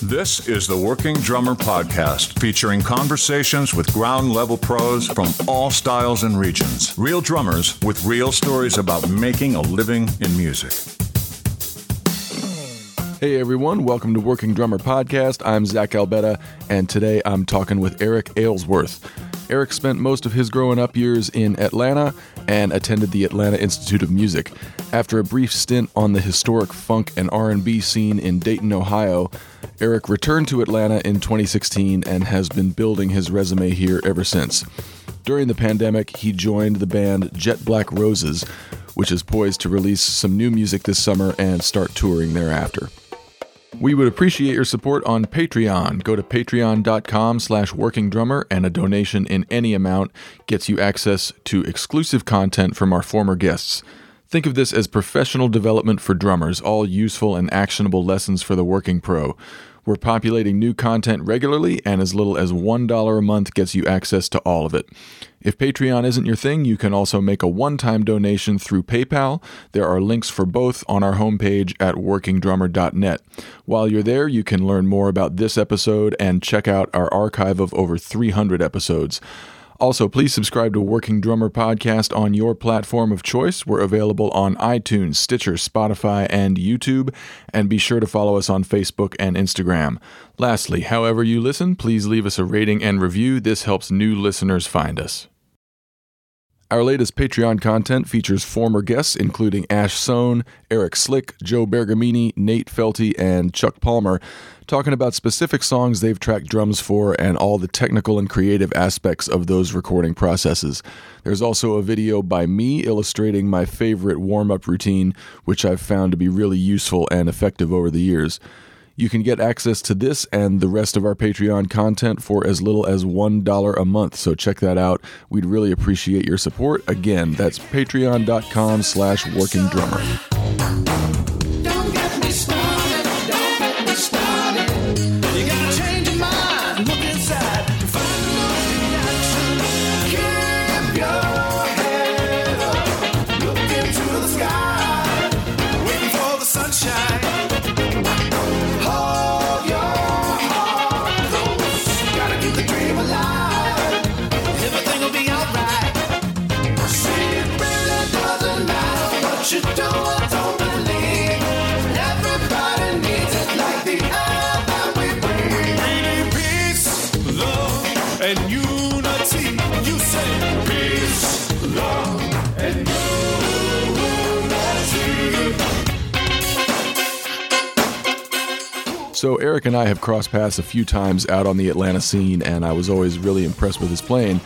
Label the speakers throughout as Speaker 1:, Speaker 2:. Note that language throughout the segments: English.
Speaker 1: This is the Working Drummer Podcast, featuring conversations with ground level pros from all styles and regions. Real drummers with real stories about making a living in music.
Speaker 2: Hey everyone, welcome to Working Drummer Podcast. I'm Zach Albetta, and today I'm talking with Eric Aylesworth. Eric spent most of his growing up years in Atlanta and attended the Atlanta Institute of Music. After a brief stint on the historic funk and R&B scene in Dayton, Ohio, Eric returned to Atlanta in 2016 and has been building his resume here ever since. During the pandemic, he joined the band Jet Black Roses, which is poised to release some new music this summer and start touring thereafter. We would appreciate your support on Patreon. Go to patreon.com slash workingdrummer and a donation in any amount gets you access to exclusive content from our former guests. Think of this as professional development for drummers, all useful and actionable lessons for the working pro. We're populating new content regularly, and as little as $1 a month gets you access to all of it. If Patreon isn't your thing, you can also make a one time donation through PayPal. There are links for both on our homepage at workingdrummer.net. While you're there, you can learn more about this episode and check out our archive of over 300 episodes. Also, please subscribe to Working Drummer Podcast on your platform of choice. We're available on iTunes, Stitcher, Spotify, and YouTube. And be sure to follow us on Facebook and Instagram. Lastly, however you listen, please leave us a rating and review. This helps new listeners find us. Our latest Patreon content features former guests including Ash Sohn, Eric Slick, Joe Bergamini, Nate Felty, and Chuck Palmer, talking about specific songs they've tracked drums for and all the technical and creative aspects of those recording processes. There's also a video by me illustrating my favorite warm up routine, which I've found to be really useful and effective over the years. You can get access to this and the rest of our Patreon content for as little as $1 a month, so check that out. We'd really appreciate your support. Again, that's patreon.com slash working So Eric and I have crossed paths a few times out on the Atlanta scene, and I was always really impressed with his playing.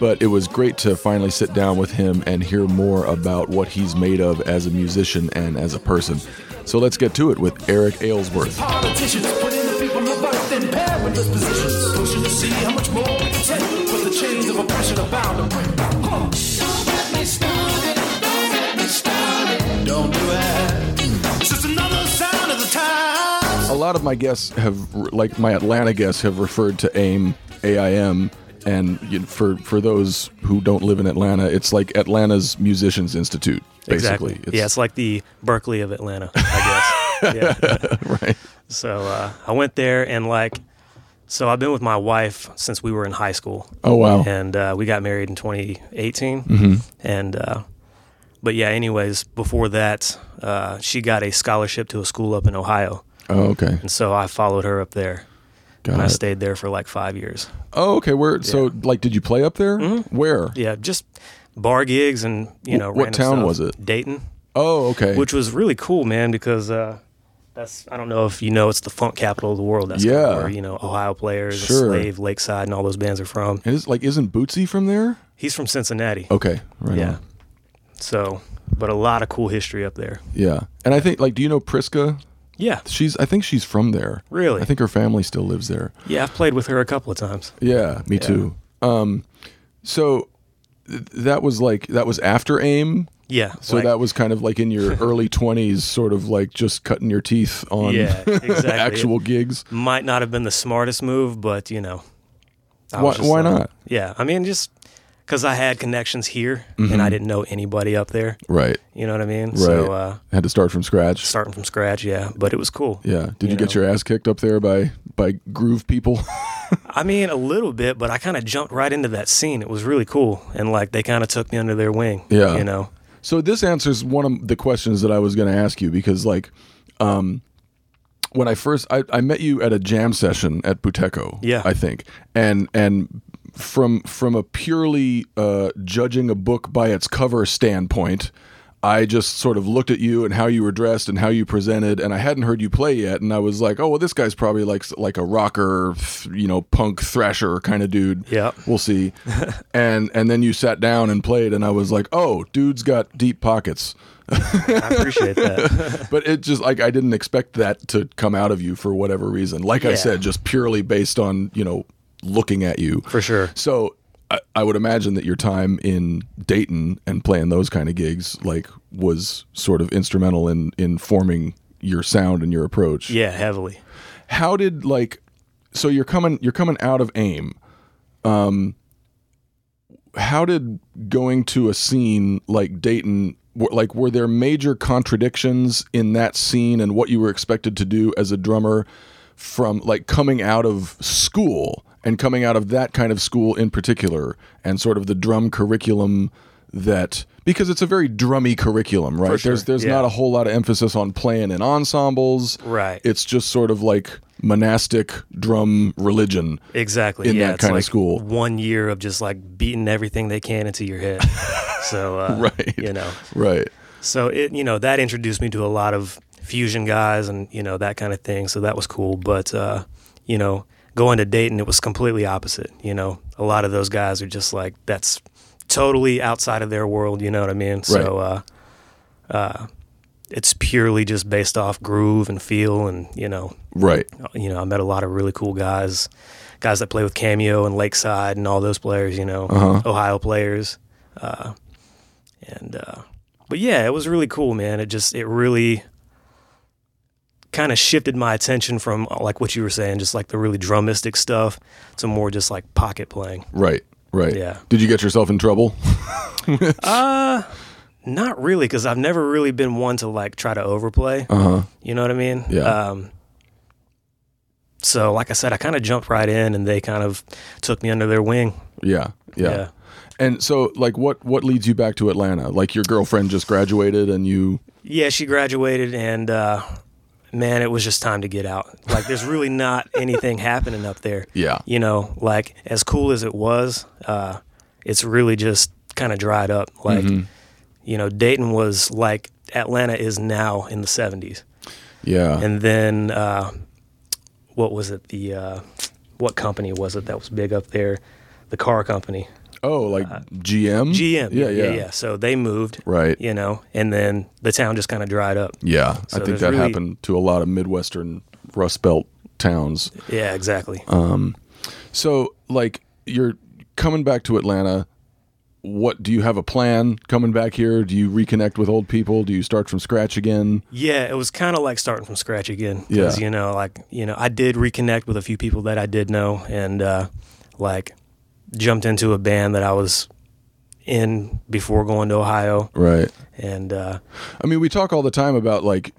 Speaker 2: But it was great to finally sit down with him and hear more about what he's made of as a musician and as a person. So let's get to it with Eric Aylesworth. A lot of my guests have, like my Atlanta guests, have referred to AIM, AIM, and you know, for for those who don't live in Atlanta, it's like Atlanta's Musicians Institute, basically.
Speaker 3: Exactly. yeah, it's like the Berklee of Atlanta, I guess. yeah.
Speaker 2: right.
Speaker 3: So uh, I went there and like, so I've been with my wife since we were in high school.
Speaker 2: Oh wow.
Speaker 3: And uh, we got married in 2018.
Speaker 2: Mm-hmm.
Speaker 3: And, uh, but yeah, anyways, before that, uh, she got a scholarship to a school up in Ohio.
Speaker 2: Oh okay.
Speaker 3: And so I followed her up there.
Speaker 2: Got
Speaker 3: and I stayed there for like five years.
Speaker 2: Oh okay. Where? So like, did you play up there? Where?
Speaker 3: Yeah, just bar gigs and, you know,
Speaker 2: What town
Speaker 3: stuff.
Speaker 2: was it?
Speaker 3: Dayton.
Speaker 2: Oh okay.
Speaker 3: which was really cool, man, because uh, that's I don't know if you know it's the funk capital of the world. That's
Speaker 2: Yeah.
Speaker 3: where you know Ohio players,
Speaker 2: Sure.
Speaker 3: Slave, Lakeside, and all those bands are from.
Speaker 2: Is like isn't Bootsy from there?
Speaker 3: He's from Cincinnati,
Speaker 2: Okay. Right.
Speaker 3: yeah.
Speaker 2: on.
Speaker 3: So, but a lot of cool history up there.
Speaker 2: Yeah. And I think like, do you know Priska?
Speaker 3: Yeah,
Speaker 2: She's. I think she's from there.
Speaker 3: Really?
Speaker 2: I think her family still lives there.
Speaker 3: yeah. I've played with her a couple of times.
Speaker 2: Yeah. Me too. Um. So th- that was like that was after AIM.
Speaker 3: Yeah.
Speaker 2: So
Speaker 3: like-
Speaker 2: that was kind of like in your early 20s, sort of like just cutting your teeth on
Speaker 3: Yeah, exactly.
Speaker 2: actual gigs.
Speaker 3: might not have been the smartest move, but you know,
Speaker 2: Why, why
Speaker 3: like-
Speaker 2: not?
Speaker 3: Yeah, I mean, just because I had connections here and I didn't know anybody up there.
Speaker 2: Right.
Speaker 3: You know what I mean?
Speaker 2: Right.
Speaker 3: So uh,
Speaker 2: Had to start from scratch.
Speaker 3: starting from scratch, yeah. But it was cool.
Speaker 2: Yeah. Did you,
Speaker 3: You
Speaker 2: get
Speaker 3: know?
Speaker 2: your ass kicked up there by by groove people?
Speaker 3: I mean, a little bit, but I kind of jumped right into that scene. It was really cool, and like they kind of took me under their wing.
Speaker 2: Yeah.
Speaker 3: You know.
Speaker 2: So this answers one of the questions that I was going to ask you because, like, um, when I first I, I met you at a jam session at Buteco,
Speaker 3: Yeah.
Speaker 2: I think, and and from from a purely uh, judging a book by its cover standpoint. I just sort of looked at you and how you were dressed and how you presented, and I hadn't heard you play yet, and I was like, "Oh, well, this guy's probably like like a rocker, you know, punk thrasher kind of dude."
Speaker 3: Yeah.
Speaker 2: we'll see. and and then you sat down and played, and I was like, "Oh, dude's got deep pockets."
Speaker 3: I appreciate that.
Speaker 2: but it just like I didn't expect that to come out of you for whatever reason. Like I said, just purely based on you know looking at you.
Speaker 3: For sure.
Speaker 2: So I, I would imagine that your time in Dayton and playing those kind of gigs like was sort of instrumental in in forming your sound and your approach.
Speaker 3: Yeah, heavily.
Speaker 2: How did like so you're coming you're coming out of AIM. Um how did going to a scene like Dayton like were there major contradictions in that scene and what you were expected to do as a drummer from like coming out of school and coming out of that kind of school in particular and sort of the drum curriculum that because it's a very drummy curriculum right
Speaker 3: sure,
Speaker 2: there's there's
Speaker 3: yeah.
Speaker 2: not a whole lot of emphasis on playing in ensembles
Speaker 3: Right.
Speaker 2: it's just sort of like monastic drum religion
Speaker 3: Exactly.
Speaker 2: in
Speaker 3: yeah,
Speaker 2: that kind of school.
Speaker 3: One year of just like beating everything they can into your head. so uh,
Speaker 2: Right.
Speaker 3: you know,
Speaker 2: right
Speaker 3: so it you know that introduced me to a lot of fusion guys and you know that kind of thing. So that was cool. But uh, you know, going to Dayton, it was completely opposite. You know, a lot of those guys are just like that's totally outside of their world. You know what I mean? So uh, uh, it's purely just based off groove and feel and you know
Speaker 2: right
Speaker 3: you know, I met a lot of really cool guys, guys that play with Cameo and Lakeside and all those players, you know,
Speaker 2: Uh-huh.
Speaker 3: Ohio players. Uh, and, uh, but yeah, it was really cool, man. It just, it really kind of shifted my attention from like what you were saying, just like the really drumistic stuff to more just like pocket playing.
Speaker 2: right right
Speaker 3: Yeah.
Speaker 2: did you get yourself in trouble
Speaker 3: Uh, not really, because I've never really been one to like try to overplay.
Speaker 2: uh-huh
Speaker 3: You know what I mean?
Speaker 2: Yeah.
Speaker 3: Um, so, like I said, I kind of jumped right in, and they kind of took me under their wing.
Speaker 2: yeah, yeah
Speaker 3: Yeah.
Speaker 2: and so like what what leads you back to atlanta like your girlfriend just graduated and you
Speaker 3: Yeah, she graduated, and uh, man, it was just time to get out. Like, there's really not anything happening up there.
Speaker 2: Yeah.
Speaker 3: You know, like as cool as it was, uh, it's really just kind of dried up. Like,
Speaker 2: Mm-hmm.
Speaker 3: you know, Dayton was like Atlanta is now in the 70s.
Speaker 2: yeah
Speaker 3: And then uh, what was it? The uh, what company was it that was big up there? The car company,
Speaker 2: oh like gm
Speaker 3: GM.
Speaker 2: yeah yeah,
Speaker 3: yeah. So they moved,
Speaker 2: right
Speaker 3: You know, and then the town just kind of dried up.
Speaker 2: yeah i think that
Speaker 3: really-
Speaker 2: happened to a lot of midwestern rust belt towns
Speaker 3: Yeah, exactly.
Speaker 2: Um, So, like, you're coming back to Atlanta. What do you have a plan coming back here? Do you reconnect with old people? Do you start from scratch again?
Speaker 3: yeah, it was kind of like starting from scratch again.
Speaker 2: Yeah.
Speaker 3: you know, like you know, I did reconnect with a few people that I did know, and uh, like jumped into a band that I was in before going to Ohio,
Speaker 2: Right.
Speaker 3: and uh,
Speaker 2: I mean, we talk all the time about like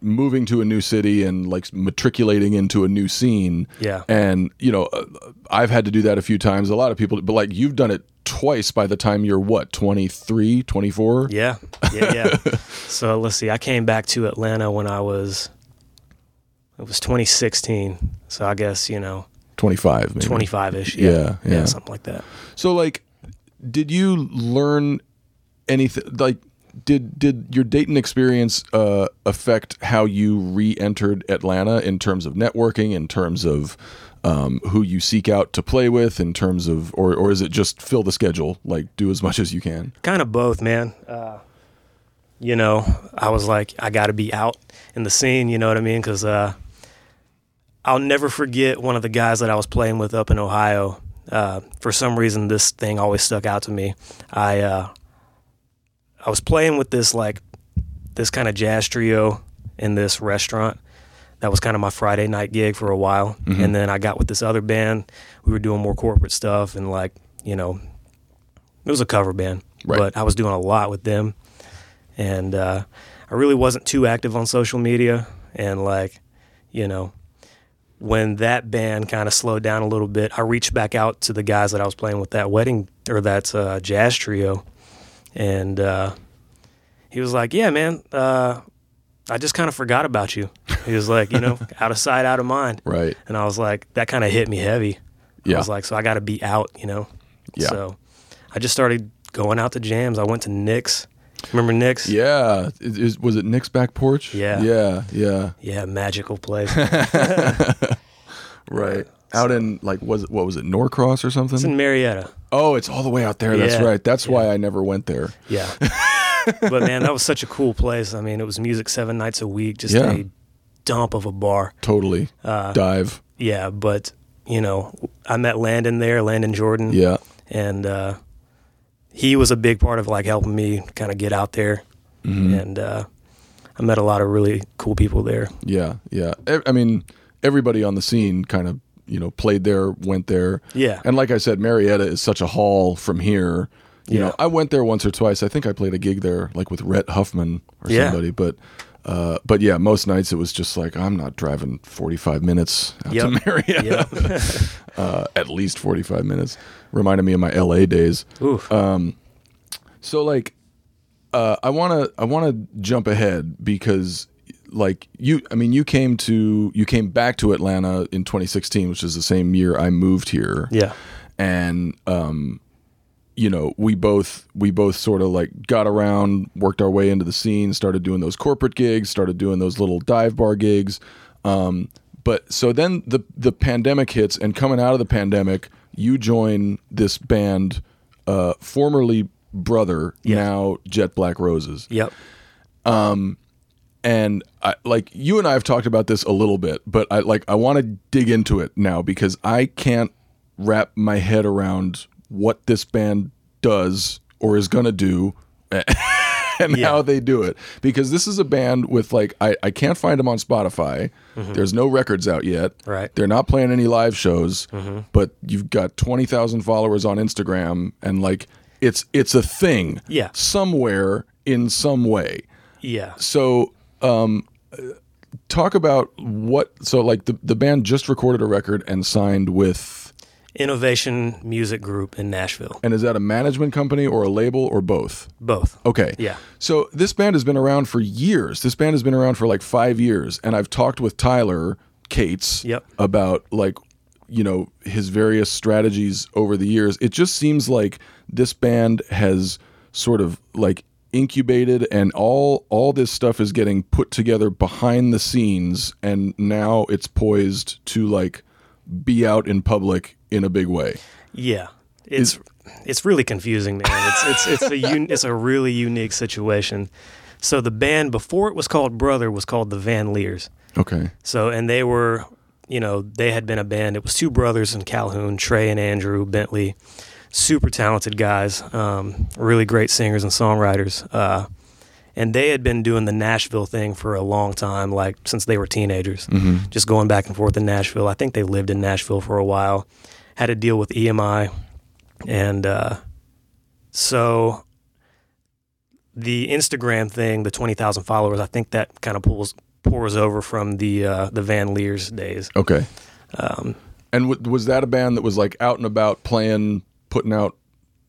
Speaker 2: moving to a new city and like matriculating into a new scene.
Speaker 3: Yeah.
Speaker 2: And, you know, uh, I've had to do that a few times. A lot of people, but like you've done it twice by the time you're what, 23, 24?
Speaker 3: Yeah, yeah, yeah. so let's see. I came back to Atlanta when I was it was 2016. So I guess you know
Speaker 2: 25, maybe.
Speaker 3: 25 ish.
Speaker 2: Yeah,
Speaker 3: Yeah,
Speaker 2: yeah.
Speaker 3: something like that.
Speaker 2: So like did you learn anything like did did your Dayton experience uh, affect how you re-entered Atlanta in terms of networking, in terms of um, who you seek out to play with, in terms of, or or is it just fill the schedule, like do as much as you can?
Speaker 3: Kind of both, man. Uh, you know, I was like, I got to be out in the scene. You know what I mean? Because uh, I'll never forget one of the guys that I was playing with up in Ohio. Uh, for some reason, this thing always stuck out to me. I uh, I was playing with this like this kind of jazz trio in this restaurant. That was kind of my Friday night gig for a while, and then I got with this other band. We were doing more corporate stuff and like you know it was a cover band,
Speaker 2: Right.
Speaker 3: but I was doing a lot with them, and uh, I really wasn't too active on social media. And like, you know, when that band kind of slowed down a little bit, I reached back out to the guys that I was playing with that wedding or that uh, jazz trio, and uh, he was like, "Yeah, man, uh, I just kind of forgot about you." He was like, "You know, out of sight, out of mind."
Speaker 2: Right.
Speaker 3: And I was like, that kind of hit me heavy.
Speaker 2: Yeah.
Speaker 3: I was like, so I got to be out, you know?
Speaker 2: Yeah.
Speaker 3: So I just started going out to jams. I went to Nick's. Remember Nick's?
Speaker 2: Yeah. Is, is- was it Nick's back porch?
Speaker 3: Yeah.
Speaker 2: Yeah. Yeah.
Speaker 3: Yeah, magical place.
Speaker 2: Right. Out in like was it what was it Norcross or something?
Speaker 3: it's in Marietta.
Speaker 2: oh, it's all the way out there. That's
Speaker 3: Yeah.
Speaker 2: right. That's why I never went there.
Speaker 3: Yeah. but man, that was such a cool place. I mean, it was music seven nights a week, just
Speaker 2: Yeah.
Speaker 3: a dump of a bar.
Speaker 2: Totally.
Speaker 3: Uh,
Speaker 2: Dive.
Speaker 3: Yeah, but, you know, I met Landon there, Landon Jordan.
Speaker 2: Yeah.
Speaker 3: and uh, he was a big part of like helping me kind of get out there
Speaker 2: Mm-hmm.
Speaker 3: and uh, i met a lot of really cool people there
Speaker 2: Yeah. Yeah. I mean, everybody on the scene kind of you know played there, went there.
Speaker 3: Yeah.
Speaker 2: And like I said, Marietta is such a haul from here. You
Speaker 3: Yeah.
Speaker 2: know, I went there once or twice. I think I played a gig there, like with Rhett Huffman or
Speaker 3: Yeah.
Speaker 2: somebody. But, uh, but yeah, most nights it was just like I'm not driving 45 minutes out to
Speaker 3: Yep.
Speaker 2: Marietta.
Speaker 3: yeah
Speaker 2: uh, at least 45 minutes. Reminded me of my LA days.
Speaker 3: Oof.
Speaker 2: So like, uh, I want to I want to jump ahead because like you I mean you came to you came back to Atlanta in 2016, which is the same year I moved here.
Speaker 3: yeah
Speaker 2: And um, you know we both we both sort of like got around, worked our way into the scene, started doing those corporate gigs, started doing those little dive bar gigs. Um, but so then the the pandemic hits, and coming out of the pandemic, you join this band, uh, formerly Brother,
Speaker 3: Yeah.
Speaker 2: now Jet Black Roses,
Speaker 3: yep
Speaker 2: and I, like you and I have talked about this a little bit, but I like I want to dig into it now because I can't wrap my head around what this band does or is gonna do. and
Speaker 3: Yeah.
Speaker 2: how they do it because this is a band with like I, I can't find them on spotify there's no records out yet
Speaker 3: Mm-hmm. Right. Mm-hmm.
Speaker 2: they're not playing any live shows but you've got 20000 followers on instagram and like it's it's a thing
Speaker 3: Yeah.
Speaker 2: somewhere in some way
Speaker 3: yeah
Speaker 2: so um talk about what so like the, the band just recorded a record and signed with
Speaker 3: innovation music group in nashville
Speaker 2: and is that a management company or a label or both
Speaker 3: both
Speaker 2: Okay.
Speaker 3: Yeah.
Speaker 2: So this band has been around for years. This band has been around for like five years, and I've talked with Tyler Cates
Speaker 3: Yep.
Speaker 2: about like you know his various strategies over the years. It just seems like this band has sort of like incubated and all all this stuff is getting put together behind the scenes and now it's poised to like be out in public in a big way.
Speaker 3: yeah it's it's really confusing man it's it's it's a un, it's a really unique situation so the band before it was called brother was called the van leers
Speaker 2: Okay.
Speaker 3: So, and they were, you know, they had been a band. It was two brothers in Calhoun, Trey and Andrew Bentley, super talented guys, um, really great singers and songwriters. Uh, and they had been doing the Nashville thing for a long time, like since they were teenagers, just going back and forth in Nashville. I think they lived in Nashville for a while, had a deal with EMI. And uh, so the Instagram thing, the 20,000 followers, I think that kind of pulls pours over from the uh, the Van Leers days.
Speaker 2: Okay.
Speaker 3: Um,
Speaker 2: And w- was that a band that was like out and about playing, putting out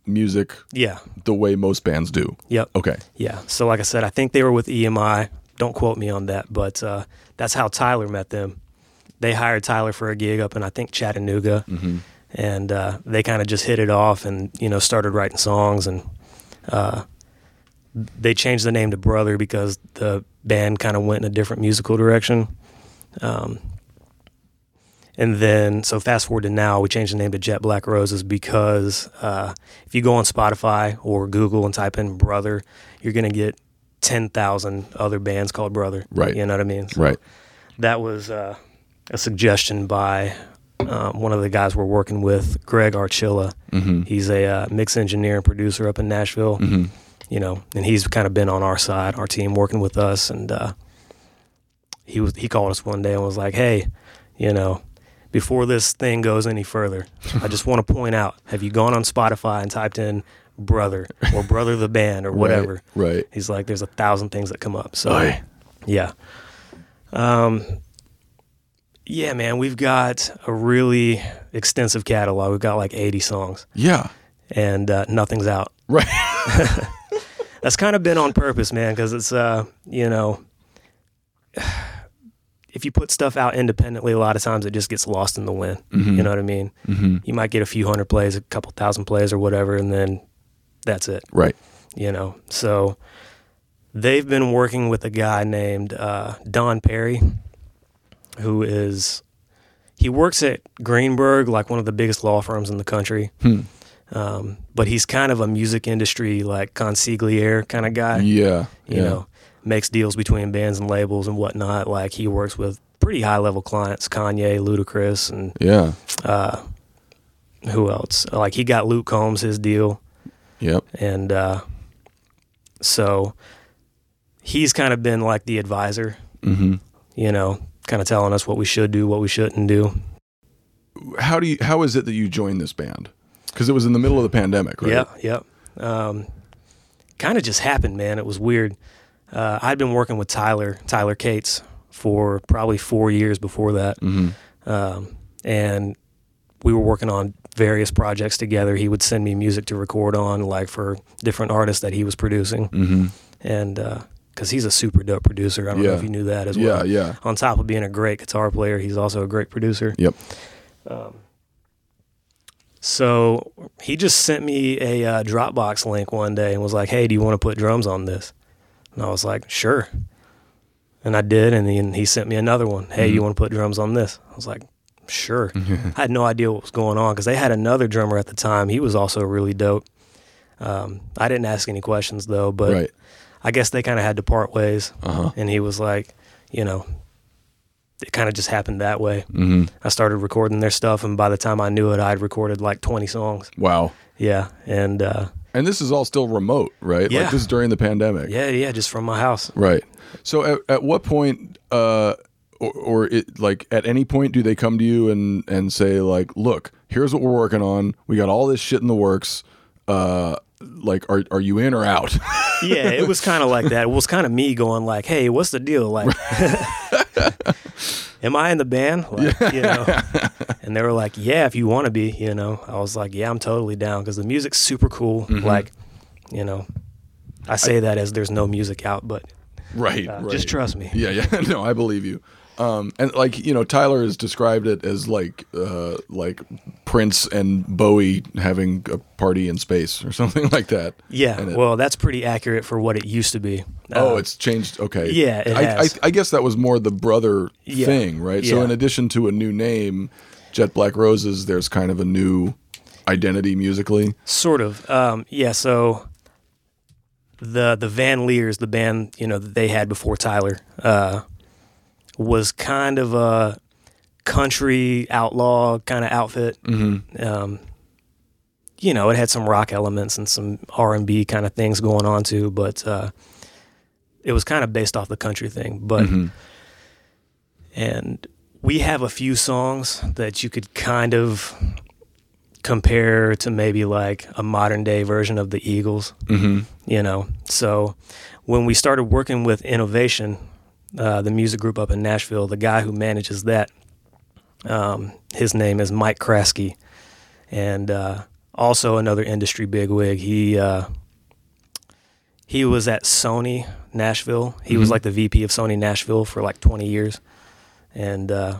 Speaker 2: music
Speaker 3: yeah.
Speaker 2: the way most bands do?
Speaker 3: Yep.
Speaker 2: Okay.
Speaker 3: Yeah. So, like I said, I think they were with EMI. Don't quote me on that, but uh, that's how Tyler met them. They hired Tyler for a gig up in I think Chattanooga, and uh, they kind of just hit it off, and you know started writing songs, and uh, they changed the name to Brother because the band kind of went in a different musical direction. Um, and then, so fast forward to now, we changed the name to Jet Black Roses because uh, if you go on Spotify or Google and type in Brother, you're going to get 10,000 other bands called Brother.
Speaker 2: Right.
Speaker 3: You know what I mean? So
Speaker 2: Right.
Speaker 3: That was uh, a suggestion by um, one of the guys we're working with, Greg Archilla.
Speaker 2: Mm-hmm.
Speaker 3: He's a uh, mix engineer and producer up in Nashville. You know, and he's kind of been on our side, our team, working with us. And uh, he was he called us one day and was like, "Hey, you know, before this thing goes any further, I just want to point out: Have you gone on Spotify and typed in brother or brother the band or whatever.
Speaker 2: right.
Speaker 3: He's like, there's a thousand things that come up. So
Speaker 2: Aye.
Speaker 3: yeah. Um, yeah, man, we've got a really extensive catalog. We've got like 80 songs,
Speaker 2: Yeah.
Speaker 3: and uh, nothing's out.
Speaker 2: Right.
Speaker 3: That's kind of been on purpose, man, because it's uh, you know, if you put stuff out independently, a lot of times it just gets lost in the wind. You know what I mean?
Speaker 2: hmm
Speaker 3: You might get a few hundred plays, a couple thousand plays, or whatever, and then that's it.
Speaker 2: Right.
Speaker 3: you know. So they've been working with a guy named uh, Don Perry, who is he works at Greenberg, like one of the biggest law firms in the country.
Speaker 2: Hmm.
Speaker 3: Um, but he's kind of a music industry like consigliere kind of guy.
Speaker 2: Yeah.
Speaker 3: You
Speaker 2: yeah.
Speaker 3: know, makes deals between bands and labels and whatnot. Like he works with pretty high level clients, Kanye, Ludacris, and
Speaker 2: Yeah.
Speaker 3: uh, who else? Like he got Luke Combs his deal
Speaker 2: Yep.
Speaker 3: and uh, so he's kind of been like the advisor,
Speaker 2: hmm
Speaker 3: you know, kind of telling us what we should do, what we shouldn't do.
Speaker 2: How do you? How is it that you joined this band? Because it was in the middle of the pandemic, right?
Speaker 3: Yep, yep. Um, kind of just happened, man. It was weird. Uh, I'd been working with Tyler, Tyler Cates, for probably four years before that,
Speaker 2: hmm
Speaker 3: um, and we were working on various projects together. He would send me music to record on, like for different artists that he was producing,
Speaker 2: hmm
Speaker 3: and because he's a super dope producer. I don't know if you knew that as
Speaker 2: Yeah.
Speaker 3: well.
Speaker 2: Yeah. Yeah.
Speaker 3: On top of being a great guitar player, he's also a great producer.
Speaker 2: Yep.
Speaker 3: Um, so he just sent me a uh, Dropbox link one day and was like, "Hey, do you want to put drums on this?" And I was like, "Sure." And I did, and then he sent me another one. Hey, you want to put drums on this? I was like, "Sure." I had no idea what was going on because they had another drummer at the time. He was also really dope. Um, I didn't ask any questions though, but
Speaker 2: right.
Speaker 3: I guess they kind of had to part ways.
Speaker 2: Uh huh.
Speaker 3: And he was like, you know, it kind of just happened that way.
Speaker 2: hmm
Speaker 3: I started recording their stuff, and by the time I knew it, I'd recorded like 20 songs.
Speaker 2: Wow.
Speaker 3: Yeah, and uh,
Speaker 2: And this is all still remote, right?
Speaker 3: Yeah.
Speaker 2: Like this is during the pandemic.
Speaker 3: yeah, yeah, just from my house.
Speaker 2: Right. So at, at what point, uh, or, or it, like at any point, do they come to you and and say like, look, here's what we're working on. We got all this shit in the works. Uh, like, are are you in or out?
Speaker 3: Yeah, it was kind of like that. It was kind of me going like, "Hey, what's the deal? Like, am I in the band? Like, you know?" And they were like, "Yeah, if you want to be." You know, I was like, "Yeah, I'm totally down because the music's super cool." Like, you know, I say that as there's no music out, but
Speaker 2: right,
Speaker 3: uh,
Speaker 2: right.
Speaker 3: just trust me.
Speaker 2: Yeah, yeah. No, I believe you. Um, and like you know, Tyler has described it as like uh, like Prince and Bowie having a party in space or something like that.
Speaker 3: Yeah,
Speaker 2: it-
Speaker 3: well, that's pretty accurate for what it used to be.
Speaker 2: Oh,
Speaker 3: Uh,
Speaker 2: it's changed. Okay.
Speaker 3: yeah,
Speaker 2: I. I, I guess that was more the brother
Speaker 3: Yeah,
Speaker 2: thing, right? So in addition to a new name, Jet Black Roses, there's kind of a new identity musically.
Speaker 3: Sort of. Um, yeah. So the the Van Leers, the band you know that they had before Tyler, uh, was kind of a country outlaw kind of outfit.
Speaker 2: Mm-hmm.
Speaker 3: Um, you know, it had some rock elements and some R and B kind of things going on too, but uh, it was kind of based off the country thing. But
Speaker 2: Mhm.
Speaker 3: and we have a few songs that you could kind of compare to maybe like a modern day version of the Eagles,
Speaker 2: Mm-hmm.
Speaker 3: you know. So when we started working with Innovation, uh, the music group up in Nashville, the guy who manages that, um, his name is Mike Kraski, and uh, also another industry bigwig. He uh, he was at Sony Nashville. He was
Speaker 2: Mhm.
Speaker 3: like the VP of Sony Nashville for like 20 years, and uh,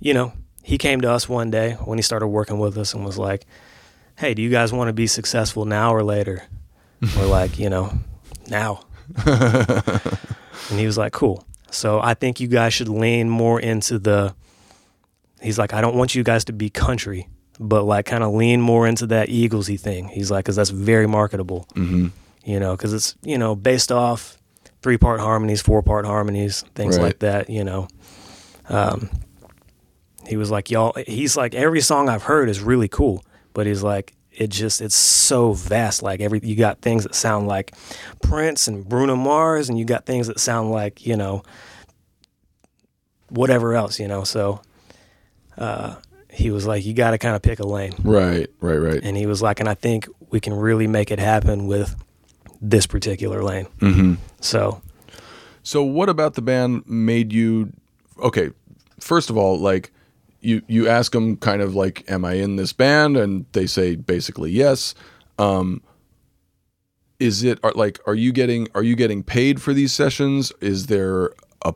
Speaker 3: you know he came to us one day when he started working with us and was like, "Hey, do you guys want to be successful now or later?" We're like, you know, now. and he was like, "Cool." So I think you guys should lean more into the. He's like, I don't want you guys to be country, but like kind of lean more into that Eaglesy thing. He's like, because that's very marketable,
Speaker 2: Mm-hmm.
Speaker 3: you know, because it's you know based off three part harmonies, four part harmonies, things
Speaker 2: Right.
Speaker 3: like that. You know, um, he was like, y'all. He's like, every song I've heard is really cool, but he's like, it just it's so vast. Like every you got things that sound like Prince and Bruno Mars, and you got things that sound like you know whatever else. You know, so uh, he was like, you got to kind of pick a lane.
Speaker 2: Right, right, right.
Speaker 3: And he was like, and I think we can really make it happen with this particular lane. Mm-hmm. So
Speaker 2: So what about the band made you okay, first of all, like you you ask them kind of like am I in this band and they say basically yes. Um is it are, like are you getting are you getting paid for these sessions? Is there a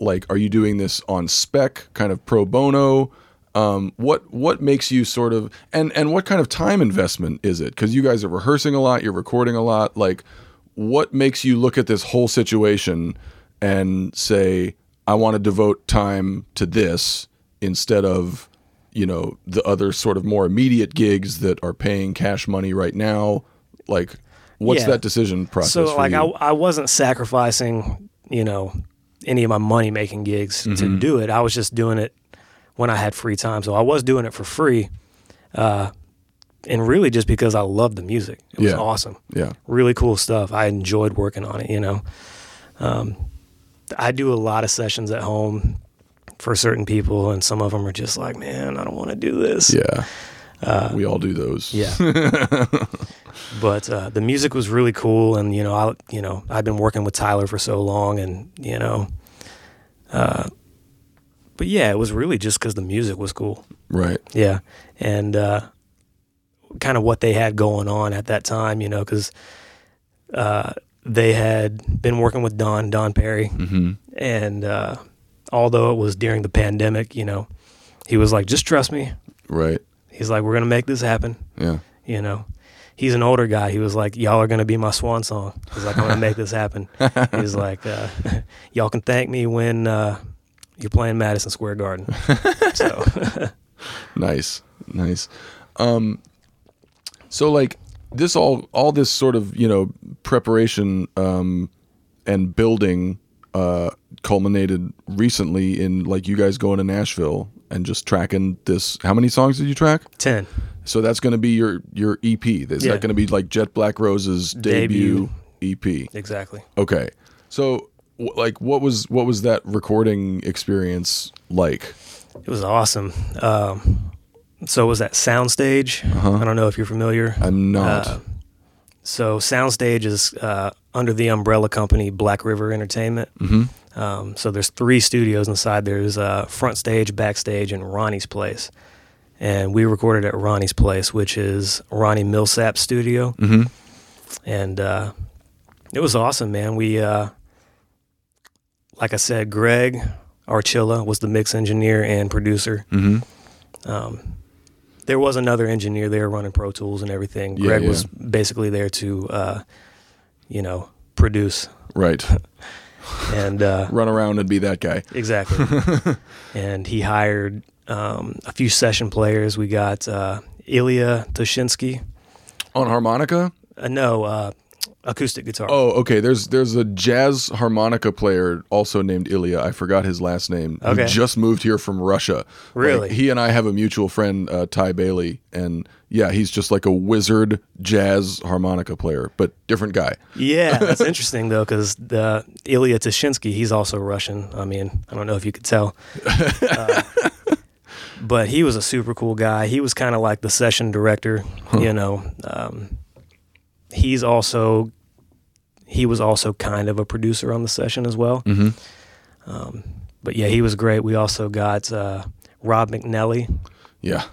Speaker 2: like are you doing this on spec kind of pro bono? Um, what what makes you sort of and and what kind of time investment is it? Because you guys are rehearsing a lot, you're recording a lot. Like, what makes you look at this whole situation and say, I want to devote time to this instead of, you know, the other sort of more immediate gigs that are paying cash money right now? Like, what's
Speaker 3: Yeah.
Speaker 2: that decision process?
Speaker 3: so like I,
Speaker 2: you?
Speaker 3: I wasn't sacrificing you know any of my money making gigs
Speaker 2: Mm-hmm.
Speaker 3: to do it i was just doing it when i had free time so i was doing it for free uh, and really just because i loved the music it was
Speaker 2: Yeah.
Speaker 3: awesome
Speaker 2: yeah,
Speaker 3: really cool stuff i enjoyed working on it you know um, i do a lot of sessions at home for certain people and some of them are just like man i don't want to do this
Speaker 2: yeah. we all do those.
Speaker 3: Uh, Yeah. but uh, the music was really cool, and you know, I you know I've been working with Tyler for so long, and you know, uh, but yeah, it was really just because the music was cool.
Speaker 2: right.
Speaker 3: Yeah, and uh, kind of what they had going on at that time, you know, because uh, they had been working with Don Don Perry,
Speaker 2: Mm-hmm.
Speaker 3: and uh, although it was during the pandemic, you know, he was like, "Just trust me."
Speaker 2: Right.
Speaker 3: He's like, "We're gonna make this happen."
Speaker 2: Yeah.
Speaker 3: you know he's an older guy he was like y'all are going to be my swan song he's like i'm going to make this happen he's like uh, y'all can thank me when uh, you're playing madison square garden so
Speaker 2: Nice, nice. Um, so like this all all this sort of you know preparation um, and building uh, culminated recently in like you guys going to Nashville and just tracking this. How many songs did you track?
Speaker 3: 10
Speaker 2: So that's going to be your your EP. Is
Speaker 3: Yeah.
Speaker 2: that going to be like Jet Black Rose's debut, EP?
Speaker 3: exactly
Speaker 2: Okay. So like what was what was that recording experience like?
Speaker 3: it was awesome um, so was that soundstage i don't know if you're familiar
Speaker 2: I'm not.
Speaker 3: Uh, so soundstage is uh, under the umbrella company black river entertainment
Speaker 2: mm-hmm.
Speaker 3: Um, so there's three studios inside. There's uh, front stage, backstage, and Ronnie's place. And we recorded at Ronnie's place, which is Ronnie Milsap's studio.
Speaker 2: Mm-hmm.
Speaker 3: And uh, it was awesome, man. We, uh, like I said, Greg Archilla was the mix engineer and producer.
Speaker 2: Mm-hmm.
Speaker 3: Um, there was another engineer there running Pro Tools and everything.
Speaker 2: Yeah,
Speaker 3: Greg
Speaker 2: yeah.
Speaker 3: was basically there to, uh, you know, produce.
Speaker 2: Right.
Speaker 3: And uh,
Speaker 2: Run around and be that guy.
Speaker 3: Exactly. and he hired um, a few session players. We got uh, Ilya Toshinsky.
Speaker 2: On harmonica?
Speaker 3: Uh, no, uh, acoustic guitar.
Speaker 2: Oh, okay. There's there's a jazz harmonica player also named Ilya. I forgot his last name.
Speaker 3: Okay.
Speaker 2: He just moved here from Russia.
Speaker 3: Really?
Speaker 2: Like, he and I have a mutual friend, uh, Ty Bailey, and yeah, he's just like a wizard jazz harmonica player, but different guy.
Speaker 3: Yeah, that's interesting though, because the Ilya Toshinsky, he's also Russian. I mean, I don't know if you could tell, uh, but he was a super cool guy. He was kind of like the session director. You know, um, he's also he was also kind of a producer on the session as well.
Speaker 2: Mhm.
Speaker 3: Um, but yeah, he was great. We also got uh, Rob McNelly.
Speaker 2: Yeah.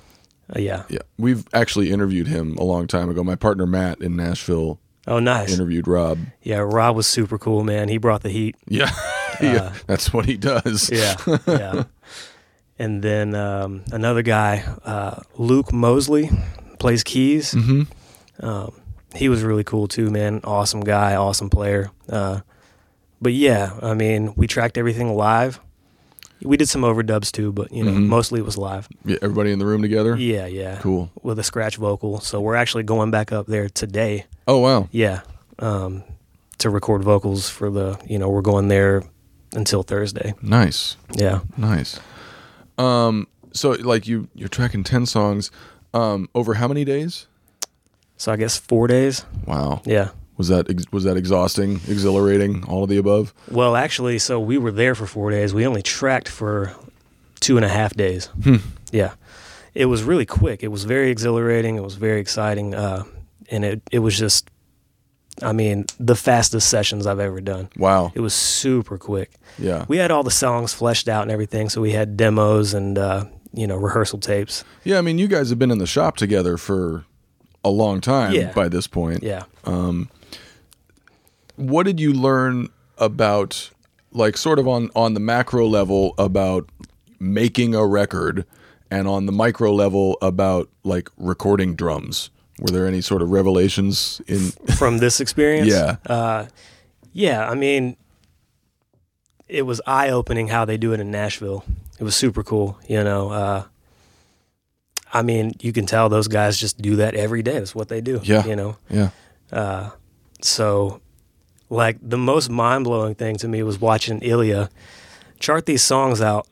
Speaker 3: Uh, yeah.
Speaker 2: Yeah. We've actually interviewed him a long time ago. My partner Matt in Nashville
Speaker 3: Oh, nice.
Speaker 2: interviewed Rob.
Speaker 3: Yeah, Rob was super cool, man. He brought the heat.
Speaker 2: Yeah. yeah. That's what he does.
Speaker 3: Uh, Yeah, yeah. And then um, another guy, uh, Luke Mosley, plays keys.
Speaker 2: hmm
Speaker 3: Um, he was really cool too, man. Awesome guy, awesome player. Uh, but yeah, I mean, we tracked everything live. We did some overdubs too, but you know,
Speaker 2: Mhm.
Speaker 3: mostly it was live.
Speaker 2: Yeah, everybody in the room together?
Speaker 3: Yeah, yeah.
Speaker 2: Cool.
Speaker 3: With a scratch vocal. So we're actually going back up there today.
Speaker 2: Oh, wow.
Speaker 3: Yeah. Um, to record vocals for the, you know, we're going there until Thursday.
Speaker 2: Nice.
Speaker 3: Yeah.
Speaker 2: Nice. Um, so like you you're tracking 10 songs um over how many days?
Speaker 3: So I guess four days.
Speaker 2: Wow.
Speaker 3: Yeah.
Speaker 2: Was that ex- was that exhausting, exhilarating, all of the above?
Speaker 3: Well, actually, so we were there for four days. We only tracked for two and a half days.
Speaker 2: Hmm.
Speaker 3: Yeah. It was really quick. It was very exhilarating. It was very exciting. Uh, and it it was just, I mean, the fastest sessions I've ever done.
Speaker 2: Wow.
Speaker 3: It was super quick.
Speaker 2: Yeah.
Speaker 3: We had all the songs fleshed out and everything, so we had demos and uh, you know rehearsal tapes.
Speaker 2: Yeah, I mean, you guys have been in the shop together for a long time
Speaker 3: Yeah.
Speaker 2: by this point.
Speaker 3: Yeah.
Speaker 2: What did you learn about, like, sort of on on the macro level about making a record, and on the micro level about like recording drums? Were there any sort of revelations in?
Speaker 3: From this experience,
Speaker 2: Yeah.
Speaker 3: uh, yeah. I mean, it was eye opening how they do it in Nashville. It was super cool. You know, uh, I mean, you can tell those guys just do that every day. That's what they do.
Speaker 2: Yeah.
Speaker 3: You know,
Speaker 2: yeah.
Speaker 3: So, like the most mind blowing thing to me was watching Ilya chart these songs out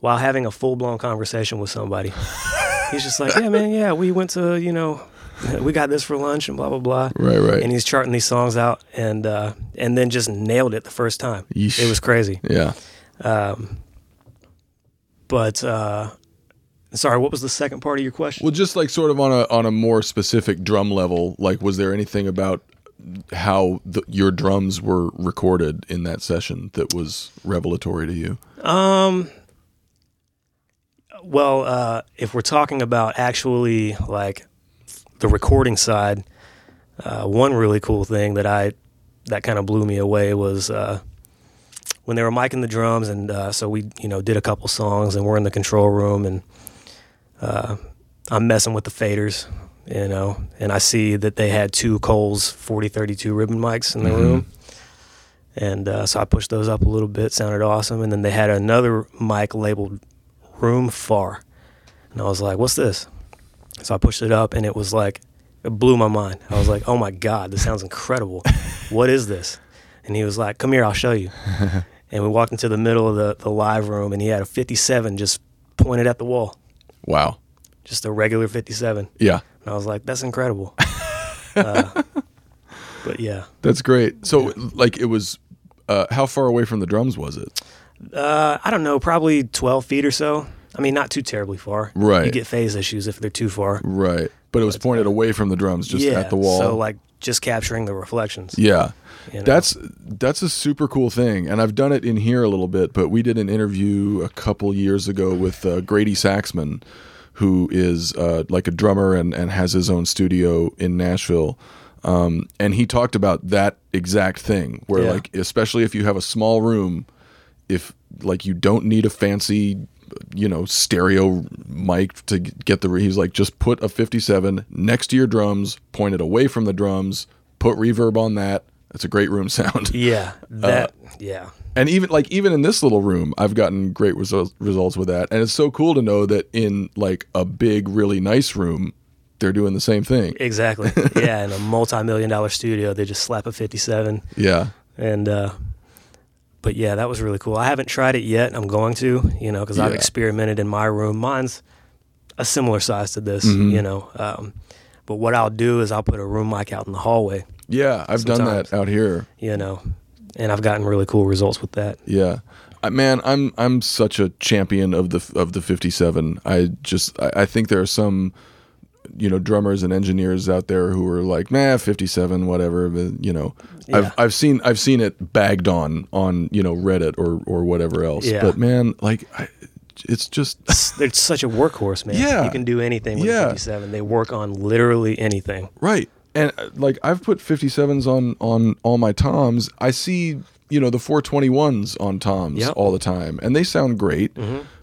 Speaker 3: while having a full blown conversation with somebody. He's just like, yeah, man, yeah, we went to, you know, we got this for lunch and blah blah blah.
Speaker 2: Right, right.
Speaker 3: And he's charting these songs out and uh, and then just nailed it the first time.
Speaker 2: Yeesh.
Speaker 3: It was crazy.
Speaker 2: Yeah.
Speaker 3: Um, But uh, sorry, what was the second part of your question?
Speaker 2: Well, just like sort of on a on a more specific drum level, like was there anything about how the, your drums were recorded in that session that was revelatory to you?
Speaker 3: Um, Well, uh, if we're talking about actually like the recording side, uh, one really cool thing that I that kind of blew me away was uh, when they were miking the drums, and uh, so we you know did a couple songs, and we're in the control room, and uh, I'm messing with the faders, you know, and I see that they had two Coles 4032 ribbon mics in the room. And uh, so I pushed those up a little bit, sounded awesome. And then they had another mic labeled room far. And I was like, what's this? So I pushed it up and it was like, it blew my mind. I was like, oh my God, this sounds incredible. what is this? And he was like, come here, I'll show you. and we walked into the middle of the, the live room and he had a 57 just pointed at the wall,
Speaker 2: Wow.
Speaker 3: just a regular 57.
Speaker 2: Yeah.
Speaker 3: And I was like, that's incredible. uh, but yeah,
Speaker 2: That's great. So like it was uh, how far away from the drums was it?
Speaker 3: uh, I don't know, probably 12 feet or so. I mean, not too terribly far.
Speaker 2: Right.
Speaker 3: You get phase issues if they're too far.
Speaker 2: Right. But it was pointed away from the drums just
Speaker 3: yeah.
Speaker 2: at the wall.
Speaker 3: So like just capturing the reflections.
Speaker 2: Yeah.
Speaker 3: You know?
Speaker 2: That's that's a super cool thing, and I've done it in here a little bit. But we did an interview a couple years ago with uh, Grady Saxman, who is uh, like a drummer and, and has his own studio in Nashville. Um, and he talked about that exact thing, where
Speaker 3: Yeah.
Speaker 2: like especially if you have a small room, if like you don't need a fancy you know stereo mic to get the he's like just put a 57 next to your drums point it away from the drums put reverb on that that's a great room sound
Speaker 3: Yeah.
Speaker 2: Uh,
Speaker 3: That. yeah.
Speaker 2: and even like even in this little room i've gotten great results results with that and it's so cool to know that in like a big really nice room they're doing the same thing
Speaker 3: Exactly. yeah. In a multi-million dollar studio, they just slap a 57
Speaker 2: yeah
Speaker 3: and. uh but yeah, that was really cool. I haven't tried it yet. I'm going to, you know, because I've experimented in my room. Mine's a similar size to this,
Speaker 2: Mm-hmm.
Speaker 3: you know. Um, but what I'll do is I'll put a room mic out in the hallway,
Speaker 2: yeah i've done that out here
Speaker 3: you know, and I've gotten really cool results with that.
Speaker 2: Yeah, I, man, I'm I'm such a champion of the of the 57. I just I, I think there are some you know drummers and engineers out there who are like, nah, 57, whatever. But, you know,
Speaker 3: Yeah.
Speaker 2: I've I've seen I've seen it bagged on on you know Reddit or or whatever else.
Speaker 3: Yeah.
Speaker 2: But man, like, I, it's just
Speaker 3: They're such a workhorse, man.
Speaker 2: Yeah.
Speaker 3: You can do anything with
Speaker 2: Yeah.
Speaker 3: 57. They work on literally anything.
Speaker 2: Right. And uh, like I've put 57s on on all my toms. I see, you know, the 421s on toms
Speaker 3: Yep.
Speaker 2: all the time and they sound great.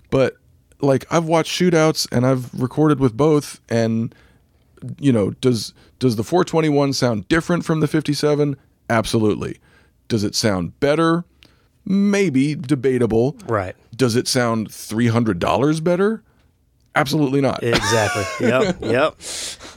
Speaker 2: But like I've watched shootouts and I've recorded with both and you know, does does the 421 sound different from the 57? Absolutely. Does it sound better? Maybe debatable.
Speaker 3: Right.
Speaker 2: Does it sound $300 better? Absolutely not.
Speaker 3: Exactly. yep. Yep.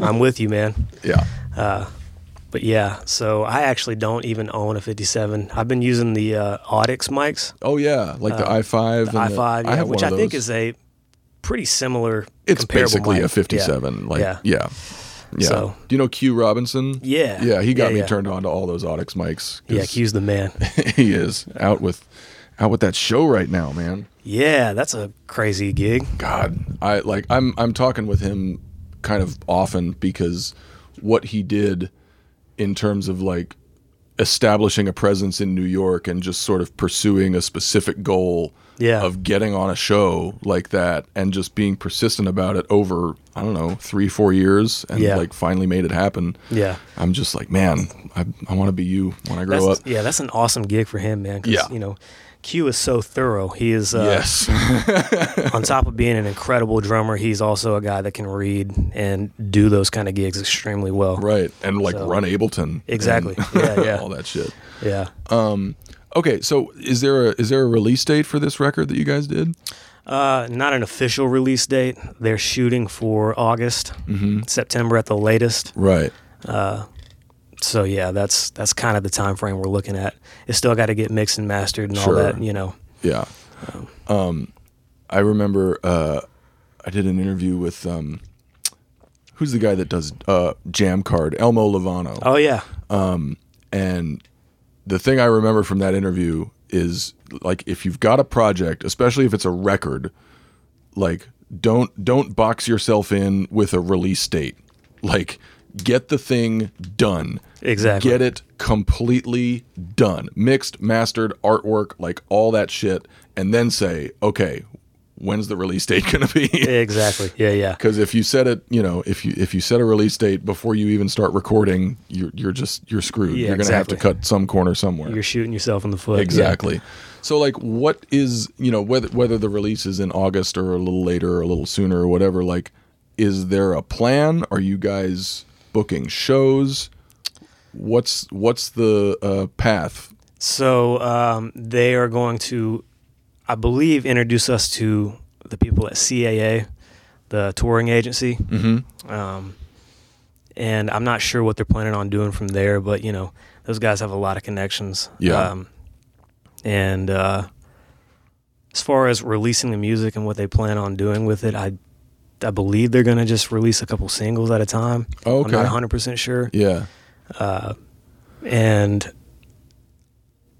Speaker 3: I'm with you, man.
Speaker 2: yeah.
Speaker 3: But yeah, so I actually don't even own a 57. I've been using the uh, Audix mics,
Speaker 2: Oh yeah, like the i5
Speaker 3: the i5,
Speaker 2: I
Speaker 3: yeah,
Speaker 2: have
Speaker 3: which I think is a pretty similar.
Speaker 2: It's
Speaker 3: comparable
Speaker 2: basically
Speaker 3: mic.
Speaker 2: a 57.
Speaker 3: Yeah.
Speaker 2: Like
Speaker 3: yeah.
Speaker 2: yeah. Yeah.
Speaker 3: So-
Speaker 2: Do you know Q Robinson?
Speaker 3: Yeah.
Speaker 2: Yeah, he got
Speaker 3: Yeah,
Speaker 2: me turned on to all those Audix mics.
Speaker 3: Yeah, Q's the man.
Speaker 2: he is out with out with that show right now, man.
Speaker 3: yeah, that's a crazy gig.
Speaker 2: God, I like I'm I'm talking with him kind of often because what he did in terms of like establishing a presence in New York and just sort of pursuing a specific goal
Speaker 3: Yeah.
Speaker 2: of getting on a show like that and just being persistent about it over I don't know three four years and
Speaker 3: Yeah.
Speaker 2: like finally made it happen.
Speaker 3: Yeah.
Speaker 2: I'm just like man, I I want to be you when I grow
Speaker 3: That's,
Speaker 2: up.
Speaker 3: yeah, that's an awesome gig for him, man. 'cause,
Speaker 2: Yeah.
Speaker 3: You know, Q is so thorough. He is, uh,
Speaker 2: yes,
Speaker 3: on top of being an incredible drummer, he's also a guy that can read and do those kind of gigs extremely well.
Speaker 2: right, and like
Speaker 3: So-
Speaker 2: run Ableton,
Speaker 3: Exactly. Yeah, yeah.
Speaker 2: all that shit.
Speaker 3: Yeah.
Speaker 2: Okay, so is there a is there a release date for this record that you guys did?
Speaker 3: Uh, not an official release date. They're shooting for August,
Speaker 2: Mm-hmm.
Speaker 3: September at the latest.
Speaker 2: Right.
Speaker 3: So yeah, that's that's kind of the time frame we're looking at. It's still got to get mixed and mastered and
Speaker 2: Sure.
Speaker 3: all that, you know.
Speaker 2: Yeah. Um, I remember uh, I did an interview with um, who's the guy that does uh, Jam Card, Elmo Lovano,
Speaker 3: Oh yeah,
Speaker 2: and the thing I remember from that interview is like if you've got a project, especially if it's a record, like don't don't box yourself in with a release date. Like get the thing done.
Speaker 3: Exactly.
Speaker 2: Get it completely done. Mixed, mastered, artwork, like all that shit and then say, "Okay, when's the release date going to be?"
Speaker 3: exactly. Yeah, yeah.
Speaker 2: Because if you set it, you know, if you if you set a release date before you even start recording, you're you're just you're screwed.
Speaker 3: Yeah,
Speaker 2: you're gonna have to cut some corner somewhere.
Speaker 3: You're shooting yourself in the foot. yeah.
Speaker 2: exactly. So like, what is you know whether whether the release is in August or a little later or a little sooner or whatever? Like, is there a plan? Are you guys booking shows? What's what's the uh, path?
Speaker 3: So um, they are going to, I believe, introduce us to the people at CAA, the touring agency. Mm-hmm. Um, and I'm not sure what they're planning on doing from there, but you know, those guys have a lot of connections.
Speaker 2: Yeah.
Speaker 3: Um, and uh, as far as releasing the music and what they plan on doing with it, I, I believe they're going to just release a couple singles at a time.
Speaker 2: Oh,
Speaker 3: I'm not 100 percent sure
Speaker 2: Yeah.
Speaker 3: and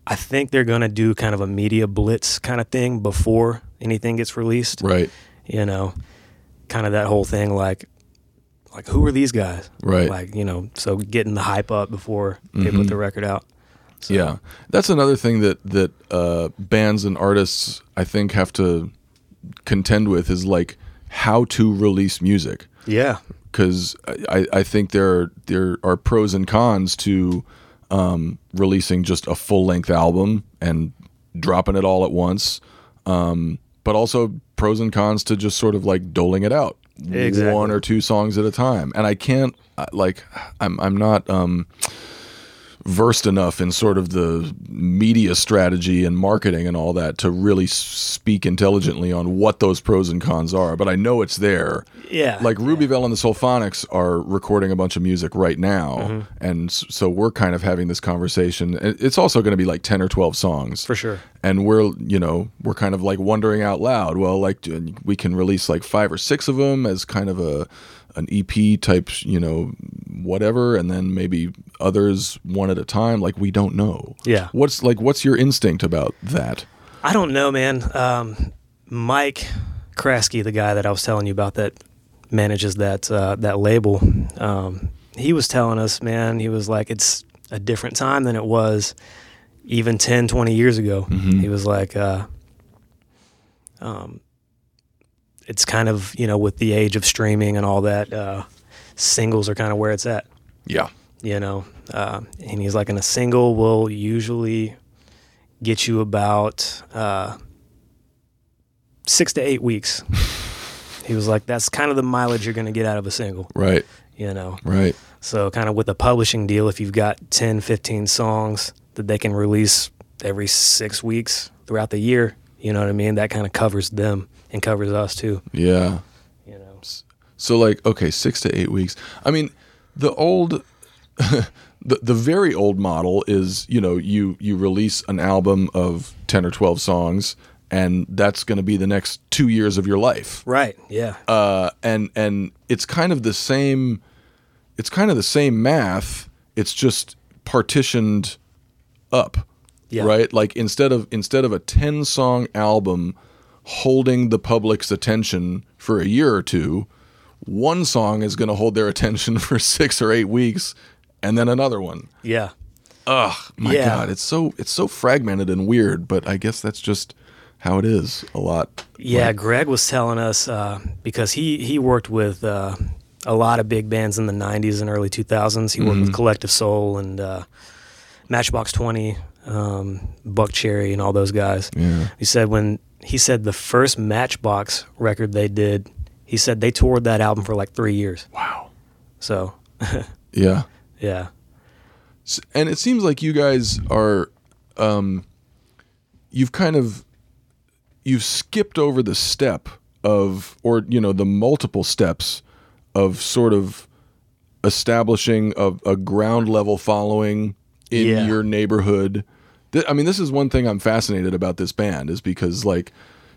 Speaker 3: I think they're gonna do kind of a media blitz kind of thing before anything gets released.
Speaker 2: Right.
Speaker 3: You know, kind of that whole thing like, like who are these guys?
Speaker 2: Right.
Speaker 3: Like you know, so getting the hype up before they
Speaker 2: Mm-hmm.
Speaker 3: put the record out. So,
Speaker 2: Yeah, that's another thing that that uh, bands and artists I think have to contend with is like how to release music
Speaker 3: Yeah.
Speaker 2: because I, I think there there are pros and cons to um, releasing just a full length album and dropping it all at once, um, but also pros and cons to just sort of like doling it out
Speaker 3: Exactly.
Speaker 2: one or two songs at a time. And I can't like I'm I'm not. Um, versed enough in sort of the media strategy and marketing and all that to really speak intelligently on what those pros and cons are. But I know it's there.
Speaker 3: Yeah.
Speaker 2: Like Rubyville and the Sulphonics are recording a bunch of music right now,
Speaker 3: Mm-hmm.
Speaker 2: and so we're kind of having this conversation. It's also going to be like ten or twelve songs
Speaker 3: For sure.
Speaker 2: and we're you know we're kind of like wondering out loud. Well, like we can release like five or six of them as kind of a an EP type, you know, whatever, and then maybe others one at a time. Like we don't know.
Speaker 3: Yeah.
Speaker 2: What's like what's your instinct about that?
Speaker 3: I don't know, man. Um, Mike Kraski, the guy that I was telling you about that manages that uh, that label, um, he was telling us, man, he was like, it's a different time than it was even 10, 20 years ago. He was like, uh, um, it's kind of, you know, with the age of streaming and all that, uh, singles are kind of where it's at
Speaker 2: Yeah.
Speaker 3: you know. Uh, and he's like, and a single will usually get you about uh, six to eight weeks. he was like, that's kind of the mileage you're going to get out of a single,
Speaker 2: Right.
Speaker 3: you know.
Speaker 2: Right.
Speaker 3: So, kind of with a publishing deal, if you've got 10, 15 songs that they can release every six weeks throughout the year, you know what I mean? That kind of covers them and covers us too,
Speaker 2: Yeah.
Speaker 3: you know.
Speaker 2: So like okay, six to eight weeks. I mean, the old, the the very old model is you know you you release an album of ten or twelve songs, and that's going to be the next two years of your life.
Speaker 3: Right. Yeah.
Speaker 2: Uh, and and it's kind of the same. It's kind of the same math. It's just partitioned up.
Speaker 3: Yeah.
Speaker 2: Right. Like instead of instead of a ten song album holding the public's attention for a year or two, one song is going to hold their attention for six or eight weeks, and then another one.
Speaker 3: Yeah.
Speaker 2: Ugh, my
Speaker 3: Yeah.
Speaker 2: God, it's so it's so fragmented and weird. But I guess that's just how it is. A lot.
Speaker 3: Yeah, Greg was telling us uh, because he he worked with uh, a lot of big bands in the '90s and early 2000s. He worked with Collective Soul and uh, Matchbox Twenty, um, Buckcherry, and all those guys.
Speaker 2: Yeah.
Speaker 3: He said when he said the first Matchbox record they did, he said they toured that album for like three years.
Speaker 2: Wow.
Speaker 3: So
Speaker 2: Yeah.
Speaker 3: yeah,
Speaker 2: and it seems like you guys are um you've kind of you've skipped over the step of or you know the multiple steps of sort of establishing a, a ground level following in
Speaker 3: Yeah.
Speaker 2: your neighborhood Th- i mean this is one thing i'm fascinated about this band is because like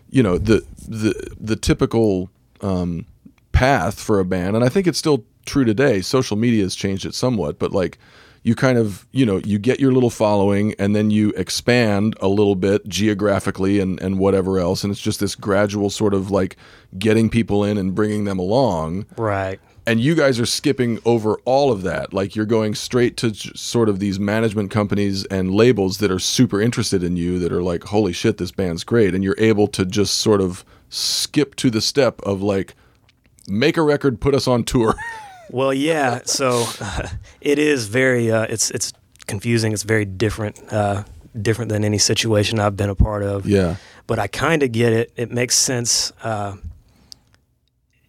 Speaker 2: you know the the the typical um path for a band and i think it's still true today social media has changed it somewhat but like you kind of you know you get your little following and then you expand a little bit geographically and and whatever else and it's just this gradual sort of like getting people in and bringing them along
Speaker 3: right.
Speaker 2: And you guys are skipping over all of that like you're going straight to sort of these management companies and labels that are super interested in you that are like holy shit this band's great and you're able to just sort of skip to the step of like make a record put us on tour
Speaker 3: Well, yeah. So it is very. Uh, it's it's confusing. It's very different. Uh, different than any situation I've been a part of.
Speaker 2: yeah
Speaker 3: But I kind of get it. It makes sense.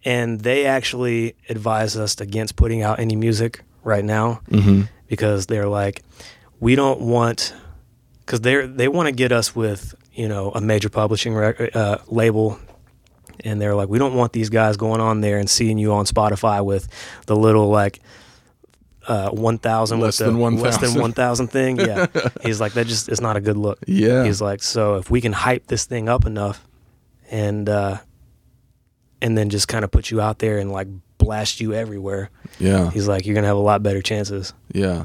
Speaker 3: And they actually advise us against putting out any music right now
Speaker 2: mm-hmm.
Speaker 3: because they're like, we don't want, because they they want to get us with you know a major publishing rec- uh, label, and they're like, we don't want these guys going on there and seeing you on Spotify with the little like. Uh, one thousand
Speaker 2: Less
Speaker 3: with
Speaker 2: than 1,000.
Speaker 3: less than one thousand thing. Yeah, he's like that. Just it's not a good look.
Speaker 2: Yeah.
Speaker 3: he's like so if we can hype this thing up enough, and uh, and then just kind of put you out there and like blast you everywhere.
Speaker 2: yeah
Speaker 3: He's like you're gonna have a lot better chances.
Speaker 2: Yeah.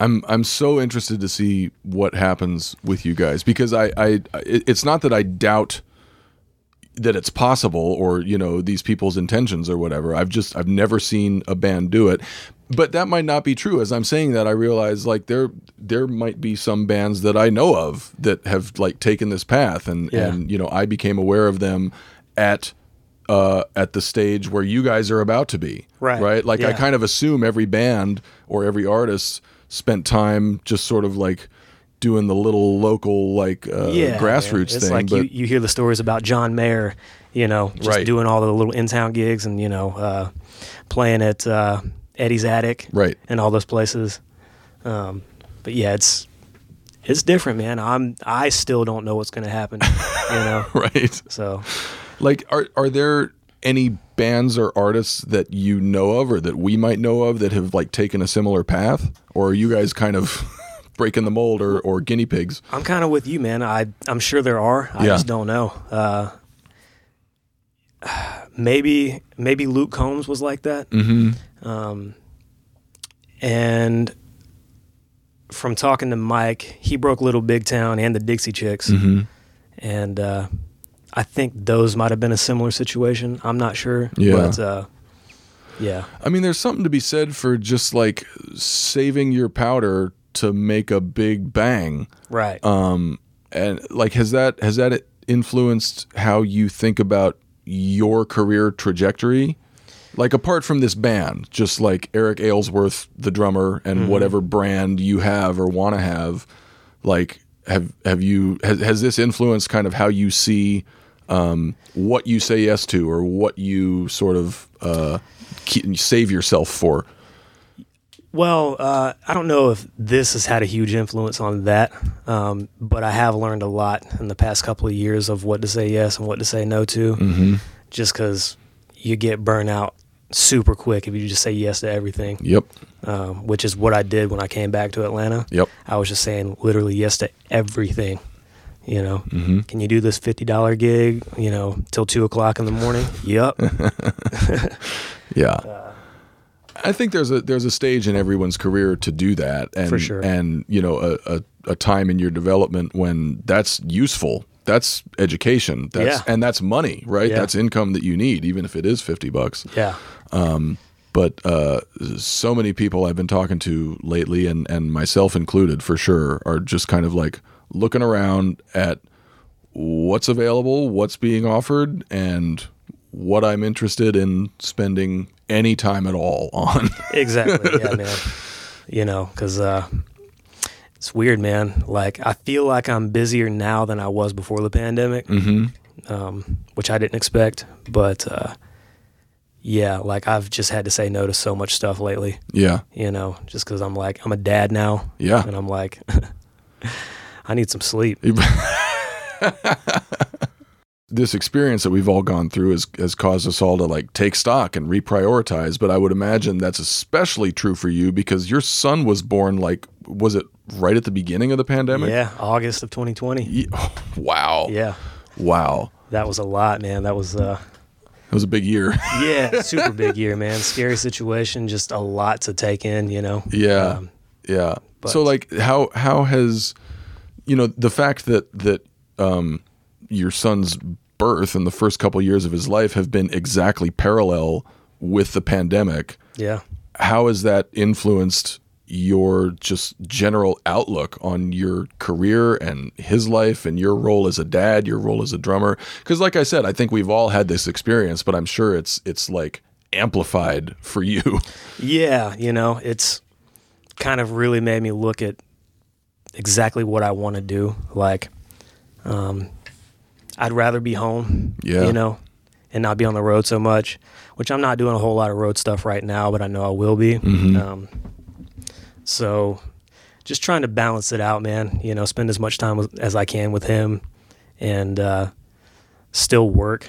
Speaker 2: I'm I'm so interested to see what happens with you guys because I I it's not that I doubt that it's possible or you know these people's intentions or whatever. I've just I've never seen a band do it. But that might not be true. As I'm saying that, I realize like there there might be some bands that I know of that have like taken this path and
Speaker 3: Yeah.
Speaker 2: and you know I became aware of them at uh, at the stage where you guys are about to be.
Speaker 3: Right.
Speaker 2: Right. Like I kind of assume every band or every artist spent time just sort of like doing the little local like uh,
Speaker 3: yeah,
Speaker 2: grassroots.
Speaker 3: It's
Speaker 2: thing.
Speaker 3: like
Speaker 2: but
Speaker 3: you, you hear the stories about John Mayer, you know, just
Speaker 2: Right.
Speaker 3: doing all the little in town gigs and, you know, uh, playing at uh, Eddie's Attic
Speaker 2: Right.
Speaker 3: and all those places. Um, but yeah, it's it's different, man. I'm I still don't know what's gonna happen. you know.
Speaker 2: right.
Speaker 3: So
Speaker 2: Like are are there any bands or artists that you know of or that we might know of that have like taken a similar path or are you guys kind of breaking the mold or, or guinea pigs?
Speaker 3: I'm kind of with you, man. I I'm sure there are. I
Speaker 2: Yeah.
Speaker 3: just don't know. Uh, maybe maybe Luke Combs was like that.
Speaker 2: Mm-hmm.
Speaker 3: Um, and from talking to Mike, he broke Little Big Town and the Dixie Chicks,
Speaker 2: Mm-hmm.
Speaker 3: and uh, I think those might have been a similar situation. I'm not sure.
Speaker 2: Yeah.
Speaker 3: But uh, yeah.
Speaker 2: I mean, there's something to be said for just like saving your powder to make a big bang.
Speaker 3: Right.
Speaker 2: Um, and like, has that has that influenced how you think about your career trajectory? Like, apart from this band, just like Eric Aylesworth, the drummer, and whatever brand you have or want to have, like, have have you has has this influenced kind of how you see um, what you say yes to or what you sort of uh, keep, save yourself for?
Speaker 3: Well, uh, I don't know if this has had a huge influence on that, um, but I have learned a lot in the past couple of years of what to say yes and what to say no to. Mm-hmm. Just because you get burnt out super quick if you just say yes to everything,
Speaker 2: Yep.
Speaker 3: um, which is what I did when I came back to Atlanta.
Speaker 2: Yep.
Speaker 3: I was just saying literally yes to everything. You know,
Speaker 2: Mm-hmm.
Speaker 3: can you do this fifty dollar gig? You know, till two o'clock in the morning. yep.
Speaker 2: Yeah. I think there's a there's a stage in everyone's career to do that, and
Speaker 3: For sure.
Speaker 2: and you know a, a, a time in your development when that's useful that's education. That's
Speaker 3: Yeah.
Speaker 2: and that's money, right?
Speaker 3: Yeah.
Speaker 2: That's income that you need, even if it is fifty bucks.
Speaker 3: Yeah.
Speaker 2: um, But uh, so many people I've been talking to lately, and and myself included, for sure, are just kind of like looking around at what's available, what's being offered, and what I'm interested in spending any time at all on.
Speaker 3: Exactly. Yeah, man. You know, because uh, it's weird, man. Like I feel like I'm busier now than I was before the pandemic, mm-hmm. um, which I didn't expect. But uh, yeah, like I've just had to say no to so much stuff lately.
Speaker 2: yeah,
Speaker 3: You know, just because I'm like I'm a dad now.
Speaker 2: Yeah.
Speaker 3: and I'm like I need some sleep.
Speaker 2: this experience that we've all gone through has, has caused us all to like take stock and reprioritize. But I would imagine that's especially true for you because your son was born like, was it right at the beginning of the pandemic?
Speaker 3: Yeah, August of 2020.
Speaker 2: Ye- oh, wow.
Speaker 3: Yeah,
Speaker 2: Wow.
Speaker 3: that was a lot, man. That was uh,
Speaker 2: It was a big year.
Speaker 3: yeah, super big year, man. Scary situation, just a lot to take in. You know.
Speaker 2: yeah.
Speaker 3: Um,
Speaker 2: yeah.
Speaker 3: but-
Speaker 2: so like how how has you know the fact that that um your son's birth and the first couple years of his life have been exactly parallel with the pandemic
Speaker 3: Yeah.
Speaker 2: how has that influenced your just general outlook on your career and his life and your role as a dad, your role as a drummer? Because, like I said, I think we've all had this experience, but I'm sure it's it's like amplified for you.
Speaker 3: Yeah, you know, it's kind of really made me look at exactly what I want to do. Like, um, I'd rather be home,
Speaker 2: Yeah.
Speaker 3: you know, and not be on the road so much, which I'm not doing a whole lot of road stuff right now, but I know I will be. Um, so just trying to balance it out, man, you know, spend as much time with, as I can with him and uh, still work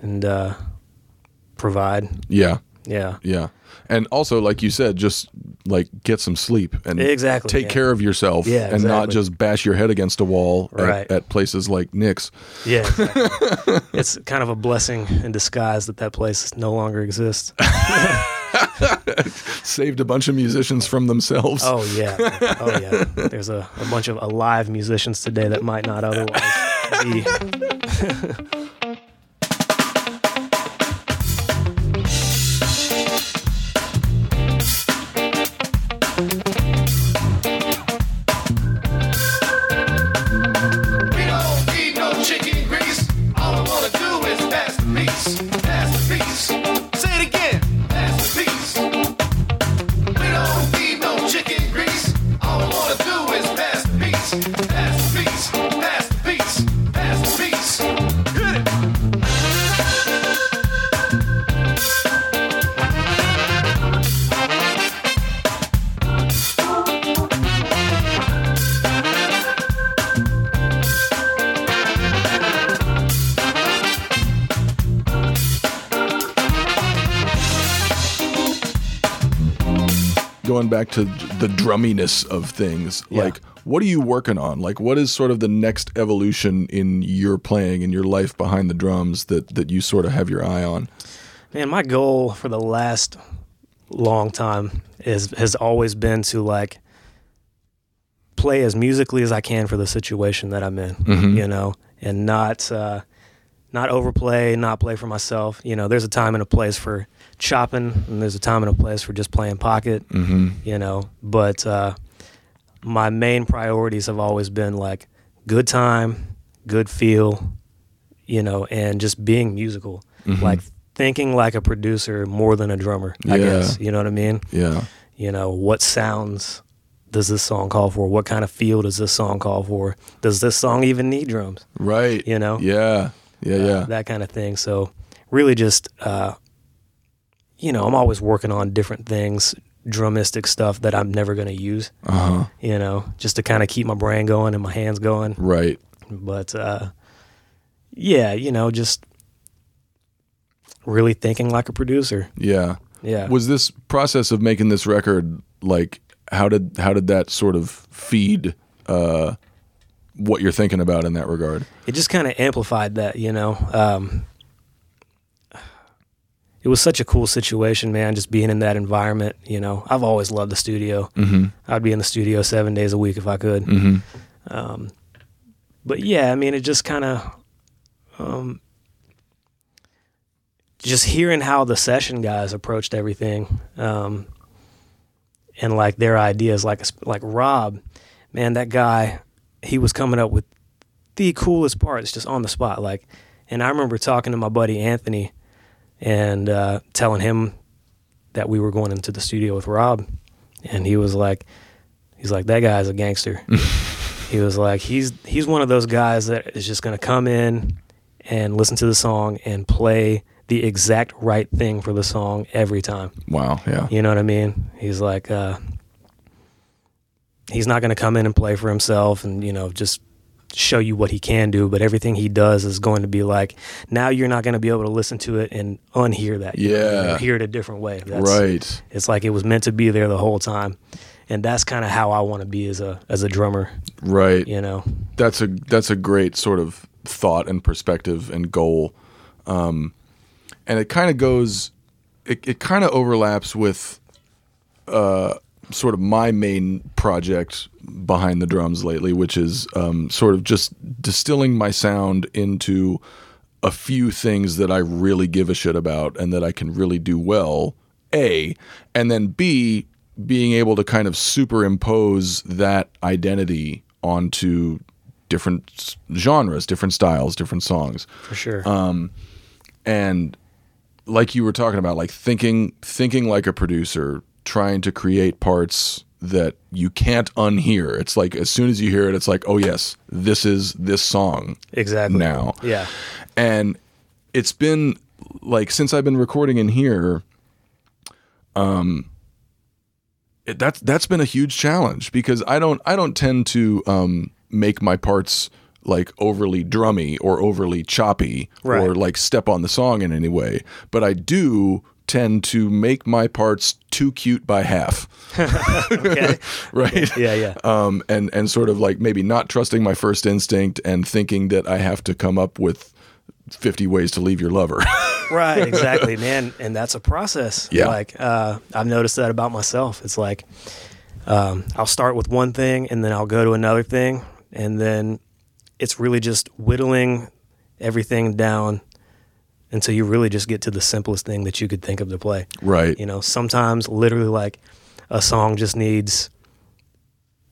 Speaker 3: and uh, provide.
Speaker 2: yeah,
Speaker 3: Yeah.
Speaker 2: yeah, and also, like you said, just like get some sleep and
Speaker 3: Exactly,
Speaker 2: take
Speaker 3: yeah.
Speaker 2: care of yourself,
Speaker 3: Yeah,
Speaker 2: and not just bash your head against a wall at- at, places like Nick's.
Speaker 3: Yeah, exactly. it's kind of a blessing in disguise that that place no longer exists.
Speaker 2: Saved a bunch of musicians from themselves.
Speaker 3: Oh yeah, oh yeah. There's a, a bunch of alive musicians today that might not otherwise be.
Speaker 2: back to the drumminess of things
Speaker 3: Yeah.
Speaker 2: like what are you working on like what is sort of the next evolution in your playing and your life behind the drums that that you sort of have your eye on
Speaker 3: Man, my goal for the last long time is has always been to like play as musically as I can for the situation that I'm in, you know, and not uh, not overplay, not play for myself. You know, there's a time and a place for chopping, and there's a time and a place for just playing pocket. Mm-hmm. You know, but uh, my main priorities have always been like good time, good feel, you know, and just being musical, like thinking like a producer more than a drummer. I guess you know what I mean.
Speaker 2: yeah
Speaker 3: You know, what sounds does this song call for? What kind of feel does this song call for? Does this song even need drums?
Speaker 2: right
Speaker 3: You know?
Speaker 2: yeah yeah
Speaker 3: Uh,
Speaker 2: yeah
Speaker 3: that kind of thing. So really just uh you know, I'm always working on different things, drumistic stuff that I'm never going to use,
Speaker 2: uh-huh
Speaker 3: you know, just to kind of keep my brain going and my hands going.
Speaker 2: right
Speaker 3: But uh yeah, you know, just really thinking like a producer.
Speaker 2: yeah
Speaker 3: Yeah.
Speaker 2: was this process of making this record like how did how did that sort of feed uh what you're thinking about in that regard
Speaker 3: it just kind of amplified that, you know. Um, it was such a cool situation, man. Just being in that environment, you know. I've always loved the studio. Mm-hmm. I'd be in the studio seven days a week if I could.
Speaker 2: mm-hmm.
Speaker 3: Um, but yeah, I mean, it just kind of, um, just hearing how the session guys approached everything, um, and like their ideas, like like Rob, man, that guy, he was coming up with the coolest parts just on the spot, like. And I remember talking to my buddy Anthony, and uh, telling him that we were going into the studio with Rob, and he was like, he's like that guy's a gangster. he was like he's he's one of those guys that is just gonna come in and listen to the song and play the exact right thing for the song every time.
Speaker 2: Wow. Yeah.
Speaker 3: You know what I mean? He's like, uh, he's not going to come in and play for himself and, you know, just show you what he can do, but everything he does is going to be like, now you're not going to be able to listen to it and unhear that.
Speaker 2: Yeah.
Speaker 3: hear it a different way. That's,
Speaker 2: Right.
Speaker 3: It's like it was meant to be there the whole time. And that's kind of how I want to be as a as a drummer,
Speaker 2: Right.
Speaker 3: you know.
Speaker 2: that's a that's a great sort of thought and perspective and goal um, and it kind of goes it, it kind of overlaps with uh, sort of my main project behind the drums lately which is um, sort of just distilling my sound into a few things that I really give a shit about and that I can really do well a and then b being able to kind of superimpose that identity onto different genres, different styles, different songs.
Speaker 3: For sure.
Speaker 2: And like you were talking about like thinking thinking like a producer, trying to create parts that you can't unhear. It's like as soon as you hear it it's like, "Oh yes, this is this song."
Speaker 3: exactly.
Speaker 2: now.
Speaker 3: Yeah.
Speaker 2: and it's been like since I've been recording in here, um, it, that's that's been a huge challenge because I don't I don't tend to um make my parts like overly drummy or overly choppy or like step on the song in any way, but I do tend to make my parts too cute by half, right?
Speaker 3: yeah, yeah.
Speaker 2: um, and and sort of like maybe not trusting my first instinct and thinking that I have to come up with fifty ways to leave your lover.
Speaker 3: right exactly man and that's a process
Speaker 2: Yeah.
Speaker 3: like uh, i've noticed that about myself it's like um, i'll start with one thing and then i'll go to another thing and then it's really just whittling everything down until you really just get to the simplest thing that you could think of to play
Speaker 2: right.
Speaker 3: you know sometimes literally like a song just needs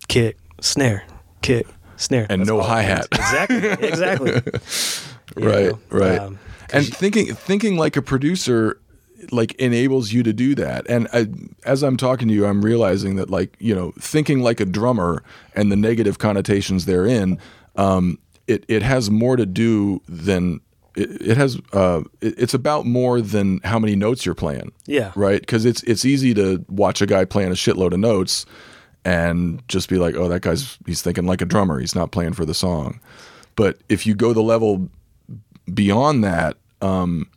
Speaker 3: kick snare kick snare
Speaker 2: And
Speaker 3: That's
Speaker 2: no hi-hat.
Speaker 3: exactly exactly
Speaker 2: right.
Speaker 3: know,
Speaker 2: Right.
Speaker 3: um,
Speaker 2: and thinking thinking like a producer like enables you to do that and I, as i'm talking to you i'm realizing that like you know thinking like a drummer and the negative connotations therein um, it, it has more to do than it, it has uh, it, it's about more than how many notes you're playing.
Speaker 3: Yeah.
Speaker 2: Right? Because it's it's easy to watch a guy playing a shitload of notes and just be like oh that guy's he's thinking like a drummer. He's not playing for the song. But if you go the level beyond that um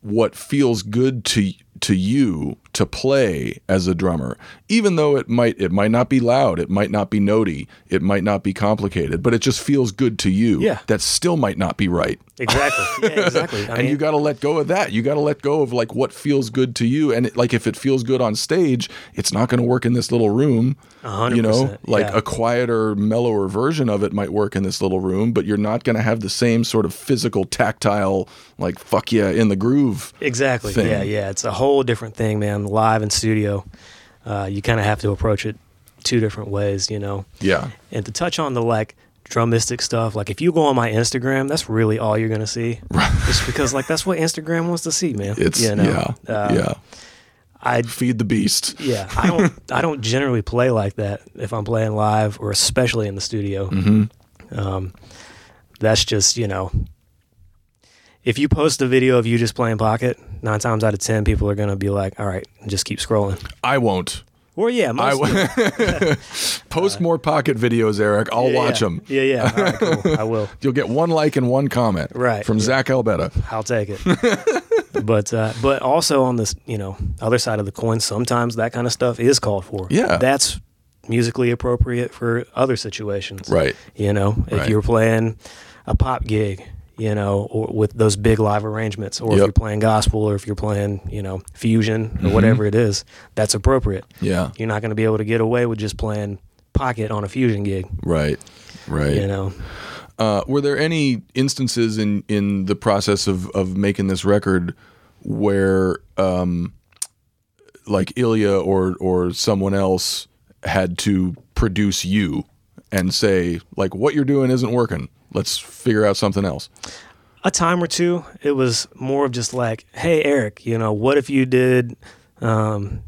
Speaker 2: what feels good to to you to play as a drummer even though it might it might not be loud it might not be notey it might not be complicated but it just feels good to you.
Speaker 3: Yeah.
Speaker 2: that still might not be right
Speaker 3: exactly yeah exactly I
Speaker 2: and
Speaker 3: mean,
Speaker 2: you got to let go of that. You got to let go of like what feels good to you. And it, like if it feels good on stage, it's not going to work in this little room.
Speaker 3: hundred
Speaker 2: You know, like
Speaker 3: yeah.
Speaker 2: a quieter, mellower version of it might work in this little room, but you're not going to have the same sort of physical, tactile, like fuck yeah, in the groove.
Speaker 3: Exactly.
Speaker 2: thing.
Speaker 3: Yeah, yeah. It's a whole different thing, man. Live and studio, uh, you kind of have to approach it two different ways, you know.
Speaker 2: Yeah,
Speaker 3: And to touch on the like drumistic stuff, like if you go on my Instagram, that's really all you're gonna see. Just because like that's what Instagram wants to see, man.
Speaker 2: it's
Speaker 3: you know?
Speaker 2: yeah,
Speaker 3: Uh,
Speaker 2: yeah.
Speaker 3: I
Speaker 2: Feed the beast.
Speaker 3: yeah. I don't I don't generally play like that if I'm playing live or especially in the studio.
Speaker 2: Mm-hmm.
Speaker 3: Um, that's just you know. If you post a video of you just playing pocket, nine times out of ten, people are gonna be like, "All right, just keep scrolling."
Speaker 2: I won't.
Speaker 3: Or yeah,
Speaker 2: I
Speaker 3: most
Speaker 2: w- post more pocket videos, Eric. I'll
Speaker 3: Uh, yeah,
Speaker 2: watch
Speaker 3: yeah.
Speaker 2: them.
Speaker 3: Yeah, yeah. All right, cool. I will.
Speaker 2: You'll get one like and one comment.
Speaker 3: Right,
Speaker 2: from
Speaker 3: yeah.
Speaker 2: Zach Albetta.
Speaker 3: I'll take it. but uh, but also on this, you know, other side of the coin, sometimes that kind of stuff is called for.
Speaker 2: Yeah.
Speaker 3: that's musically appropriate for other situations.
Speaker 2: Right.
Speaker 3: You know, if
Speaker 2: Right.
Speaker 3: you're playing a pop gig, you know, or with those big live arrangements, or if you're playing gospel, or if you're playing, you know, fusion
Speaker 2: Mm-hmm.
Speaker 3: or whatever it is, that's appropriate.
Speaker 2: Yeah.
Speaker 3: You're not going to be able to get away with just playing pocket on a fusion gig.
Speaker 2: Right. Right.
Speaker 3: You know,
Speaker 2: Uh, were there any instances in in the process of of making this record where um like Ilya or or someone else had to produce you and say like what you're doing isn't working. Let's figure out something else.
Speaker 3: a time or two, it was more of just like, hey, Eric, you know, what if you did, um,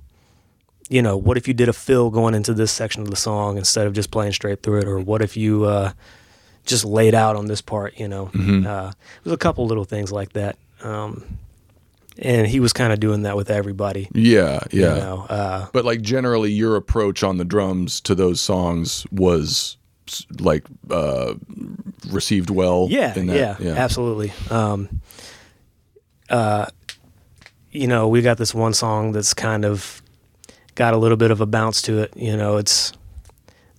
Speaker 3: you know, what if you did a fill going into this section of the song instead of just playing straight through it, or what if you uh, just laid out on this part, you know? Uh, there's a couple little things like that. Um, and he was kind of doing that with everybody.
Speaker 2: Yeah, yeah.
Speaker 3: You know, uh,
Speaker 2: But like generally your approach on the drums to those songs was like uh received well
Speaker 3: Yeah,
Speaker 2: in that.
Speaker 3: yeah, absolutely. Um, uh, you know, we got this one song that's kind of got a little bit of a bounce to it. You know, it's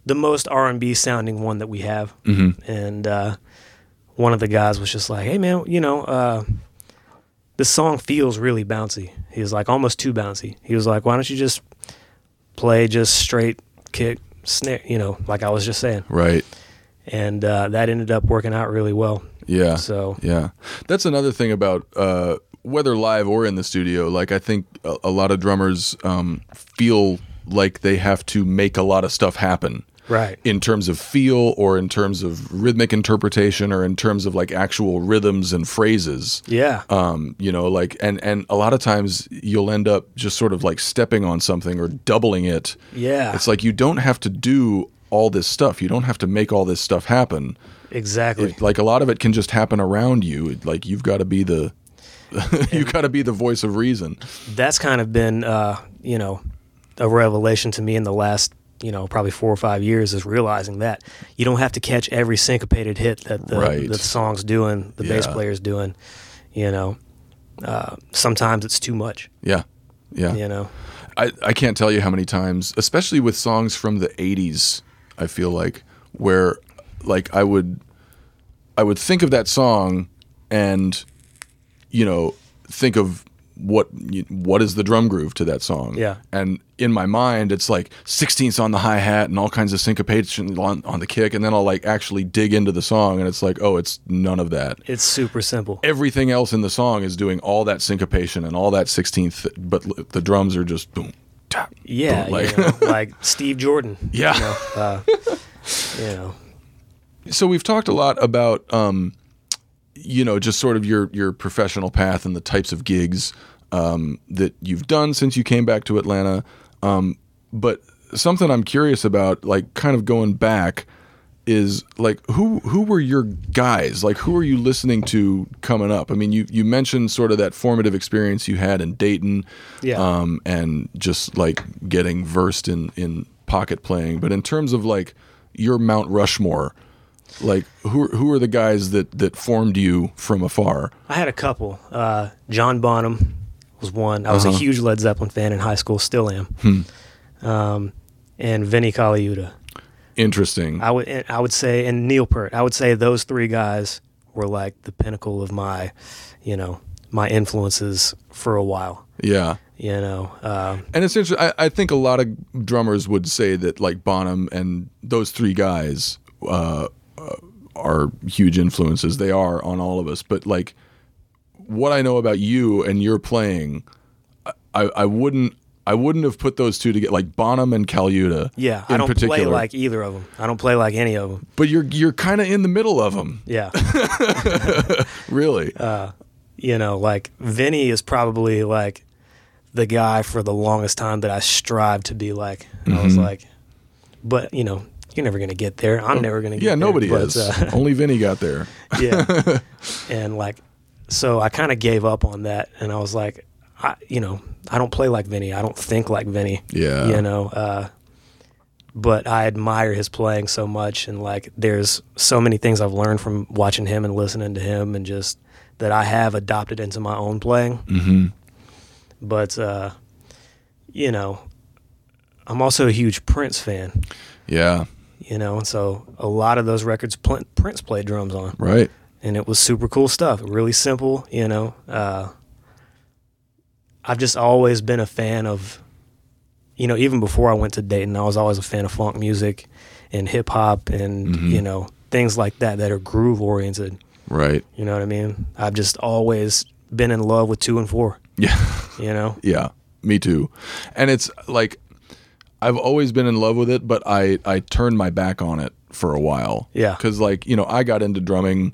Speaker 3: the most R and B sounding one that we have, mm-hmm. and uh, one of the guys was just like, "Hey, man, you know, uh, this song feels really bouncy." He was like, almost too bouncy. He was like, "Why don't you just play just straight kick snare?" You know, like I was just saying
Speaker 2: Right.
Speaker 3: and uh, that ended up working out really well.
Speaker 2: Yeah.
Speaker 3: So
Speaker 2: Yeah, that's another thing about uh, whether live or in the studio. Like I think a, a lot of drummers um, feel like they have to make a lot of stuff happen
Speaker 3: right,
Speaker 2: in terms of feel or in terms of rhythmic interpretation or in terms of like actual rhythms and phrases.
Speaker 3: yeah,
Speaker 2: Um, you know, like and and a lot of times you'll end up just sort of like stepping on something or doubling it.
Speaker 3: yeah,
Speaker 2: It's like you don't have to do all this stuff. You don't have to make all this stuff happen.
Speaker 3: exactly.
Speaker 2: It- like a lot of it can just happen around you. Like you've got to be the you got to be the voice of reason.
Speaker 3: That's kind of been, uh, you know, a revelation to me in the last, you know, probably four or five years is realizing that you don't have to catch every syncopated hit that the,
Speaker 2: Right.
Speaker 3: the song's doing, the bass player's doing. You know, uh, sometimes it's too much.
Speaker 2: Yeah, yeah.
Speaker 3: You know,
Speaker 2: I I can't tell you how many times, especially with songs from the '80s. I feel like where like I would I would think of that song and you know think of what what is the drum groove to that song
Speaker 3: Yeah.
Speaker 2: and in my mind it's like 16ths on the hi-hat and all kinds of syncopation on, on the kick and then i'll like actually dig into the song and it's like oh it's none of that
Speaker 3: it's super simple.
Speaker 2: everything else in the song is doing all that syncopation and all that 16th but the drums are just boom tap
Speaker 3: Yeah,
Speaker 2: boom, like
Speaker 3: you know, like Steve Jordan.
Speaker 2: yeah
Speaker 3: You know, uh, you know,
Speaker 2: so we've talked a lot about um, you know just sort of your your professional path and the types of gigs um, that you've done since you came back to Atlanta. Um, but something I'm curious about, like kind of going back, is like who who were your guys? Like who are you listening to coming up? I mean, you you mentioned sort of that formative experience you had in Dayton,
Speaker 3: Yeah.
Speaker 2: um, and just like getting versed in in pocket playing. But in terms of like your Mount Rushmore, like who who are the guys that that formed you from afar?
Speaker 3: I had a couple. Uh, John Bonham was one. I was a huge Led Zeppelin fan in high school, still am. Um, and Vinnie Colaiuta.
Speaker 2: Interesting.
Speaker 3: I would I would say and Neil Peart. I would say those three guys were like the pinnacle of my, you know, my influences for a while.
Speaker 2: yeah.
Speaker 3: You know, um,
Speaker 2: And it's interesting. I, I think a lot of drummers would say that like Bonham and those three guys uh, uh, are huge influences. They are on all of us. But like what I know about you and your playing, I, I wouldn't I wouldn't have put those two together. Like Bonham and Colaiuta.
Speaker 3: yeah,
Speaker 2: in
Speaker 3: I don't
Speaker 2: particular.
Speaker 3: play like either of them. I don't play like any of them.
Speaker 2: But you're you're kind of in the middle of them,
Speaker 3: Yeah.
Speaker 2: really.
Speaker 3: Uh, you know, like Vinnie is probably like the guy for the longest time that I strive to be like. And I was
Speaker 2: Mm-hmm.
Speaker 3: like, but you know, you're never gonna get there. I'm never gonna get
Speaker 2: yeah,
Speaker 3: there.
Speaker 2: nobody
Speaker 3: but,
Speaker 2: has.
Speaker 3: uh,
Speaker 2: Only Vinnie got there.
Speaker 3: yeah. and like, so I kind of gave up on that, and I was like, I, you know, I don't play like Vinnie. I don't think like Vinnie.
Speaker 2: Yeah.
Speaker 3: You know, uh, but I admire his playing so much, and like, there's so many things I've learned from watching him and listening to him, and just that I have adopted into my own playing.
Speaker 2: hmm
Speaker 3: But uh, you know, I'm also a huge Prince fan.
Speaker 2: Yeah.
Speaker 3: You know, and so a lot of those records Prince played drums on
Speaker 2: Right.
Speaker 3: And it was super cool stuff. Really simple, you know. Uh, I've just always been a fan of, you know, even before I went to Dayton, I was always a fan of funk music and hip hop and
Speaker 2: Mm-hmm.
Speaker 3: you know things like that that are groove oriented.
Speaker 2: Right.
Speaker 3: You know what I mean? I've just always been in love with two and four.
Speaker 2: Yeah.
Speaker 3: You know?
Speaker 2: Yeah, me too. And it's like I've always been in love with it, but I I turned my back on it for a while.
Speaker 3: Yeah.
Speaker 2: Cuz like, you know, I got into drumming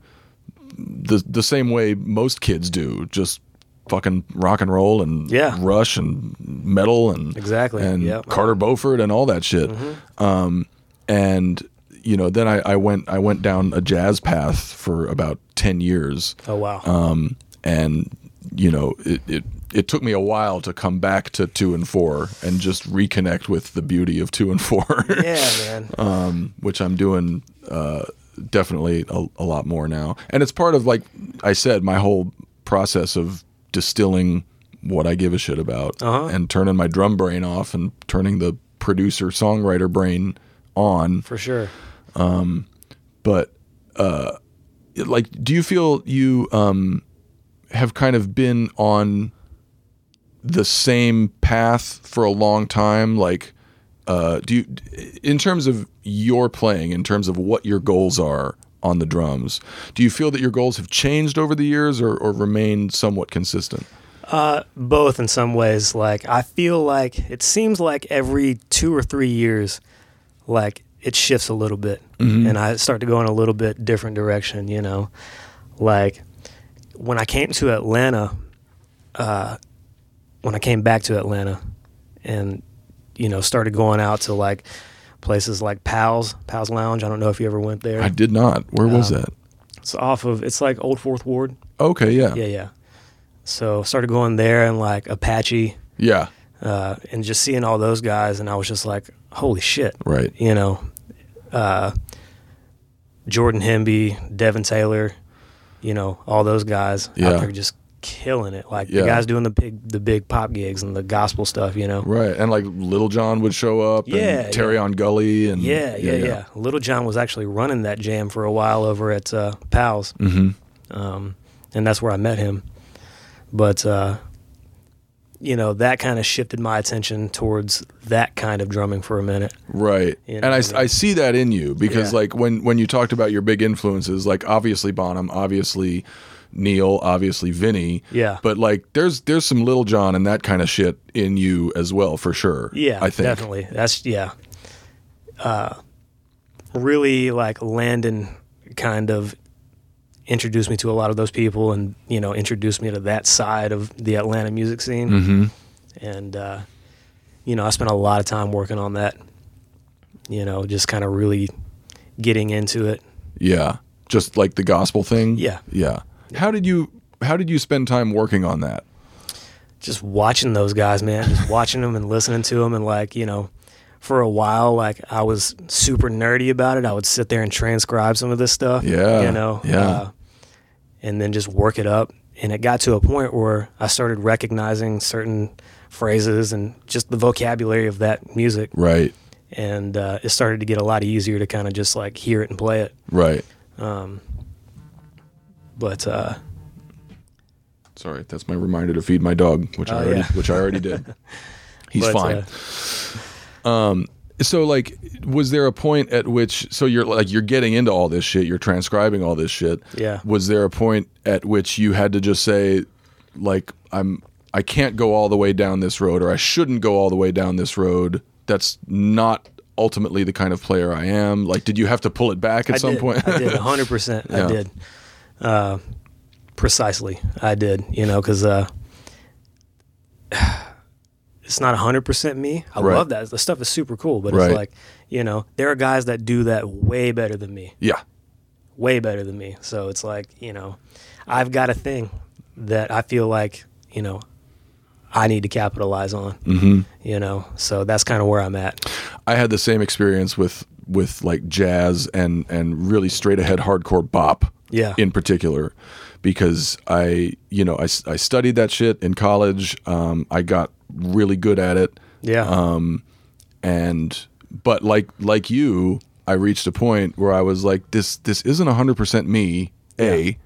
Speaker 2: the the same way most kids do, just fucking rock and roll and
Speaker 3: Yeah.
Speaker 2: rush and metal and
Speaker 3: Exactly.
Speaker 2: and
Speaker 3: Yep. Mm-hmm.
Speaker 2: Carter Beauford and all that shit. Um and you know, then I, I went I went down a jazz path for about 10 years
Speaker 3: Oh wow.
Speaker 2: um, and you know it, it it took me a while to come back to two and four and just reconnect with the beauty of two and four,
Speaker 3: yeah, man.
Speaker 2: um, which I'm doing uh, definitely a, a lot more now. And it's part of like I said, my whole process of distilling what I give a shit about
Speaker 3: Uh-huh.
Speaker 2: and turning my drum brain off and turning the producer songwriter brain on
Speaker 3: For sure.
Speaker 2: but uh like do you feel you um have kind of been on the same path for a long time like uh do you in terms of your playing in terms of what your goals are on the drums do you feel that your goals have changed over the years or, or remained somewhat consistent?
Speaker 3: Both in some ways. Like i feel like it seems like every two or three years like it shifts a little bit. And i start to go in a little bit different direction you know? Like when i came to atlanta uh, when i came back to atlanta and you know started going out to like places like pals pals lounge. I don't know if you ever went there.
Speaker 2: I did not. Where was
Speaker 3: Um,
Speaker 2: that?
Speaker 3: it's off of it's like old fourth ward.
Speaker 2: Okay yeah.
Speaker 3: Yeah yeah. So started going there and like apache
Speaker 2: yeah.
Speaker 3: uh, and just seeing all those guys, and I was just like, holy shit,
Speaker 2: right.
Speaker 3: You know, uh, Jordan Hemby, Devin Taylor, you know, all those guys
Speaker 2: Yeah.
Speaker 3: out there just killing it. Like
Speaker 2: Yeah.
Speaker 3: the guys doing the big, the big pop gigs and the gospel stuff, you know.
Speaker 2: right and like little john would show up
Speaker 3: Yeah,
Speaker 2: and Teron Gully and
Speaker 3: Yeah, yeah, yeah, Little John was actually running that jam for a while over at uh, Pals,
Speaker 2: mm-hmm
Speaker 3: um, and that's where I met him. But uh, you know, that kind of shifted my attention towards that kind of drumming for a minute.
Speaker 2: Right.
Speaker 3: You
Speaker 2: and I,
Speaker 3: know what I?
Speaker 2: I see that in you because
Speaker 3: Yeah.
Speaker 2: like when when you talked about your big influences, like obviously Bonham, obviously Neil, obviously Vinnie.
Speaker 3: Yeah.
Speaker 2: But like there's there's some Little John and that kind of shit in you as well for sure.
Speaker 3: Yeah,
Speaker 2: I think.
Speaker 3: definitely. That's yeah. Uh, really like Landon kind of introduced me to a lot of those people, and you know, introduced me to that side of the Atlanta music scene.
Speaker 2: Mm-hmm.
Speaker 3: And uh, you know, I spent a lot of time working on that. You know, just kind of really getting into it.
Speaker 2: Yeah. Just like the gospel thing.
Speaker 3: Yeah.
Speaker 2: Yeah. How did you how did you spend time working on that?
Speaker 3: just watching those guys, man, just watching them and listening to them, and like you know, for a while, like I was super nerdy about it. I would sit there and transcribe some of this stuff.
Speaker 2: Yeah,
Speaker 3: you know,
Speaker 2: yeah.
Speaker 3: uh, and then just work it up. And it got to a point where I started recognizing certain phrases and just the vocabulary of that music,
Speaker 2: Right.
Speaker 3: and uh, it started to get a lot easier to kind of just like hear it and play it.
Speaker 2: Right.
Speaker 3: But uh,
Speaker 2: Sorry, that's my reminder to feed my dog, which I
Speaker 3: Oh,
Speaker 2: already
Speaker 3: yeah.
Speaker 2: which I already did. He's
Speaker 3: but,
Speaker 2: fine.
Speaker 3: uh,
Speaker 2: so like was there a point at which so you're like you're getting into all this shit you're transcribing all this shit
Speaker 3: Yeah.
Speaker 2: was there a point at which you had to just say like i'm i can't go all the way down this road or i shouldn't go all the way down this road that's not ultimately the kind of player i am like did you have to pull it back at
Speaker 3: I
Speaker 2: some
Speaker 3: did.
Speaker 2: point
Speaker 3: I did 100. percent
Speaker 2: Yeah.
Speaker 3: I did. Uh, precisely, I did. You know, because uh, it's not 100 percent me. I
Speaker 2: Right.
Speaker 3: love that. The stuff is super cool, but
Speaker 2: Right.
Speaker 3: it's like you know, there are guys that do that way better than me,
Speaker 2: yeah
Speaker 3: way better than me. So it's like you know, I've got a thing that I feel like you know. I need to capitalize on, mm-hmm. you know. So that's kind of where I'm at.
Speaker 2: I had the same experience with with like jazz and and really straight ahead hardcore bop.
Speaker 3: Yeah.
Speaker 2: In particular, because I you know I, I studied that shit in college. Um, I got really good at it,
Speaker 3: Yeah,
Speaker 2: Um, and but like like you, I reached a point where I was like, this this isn't hundred percent me. A,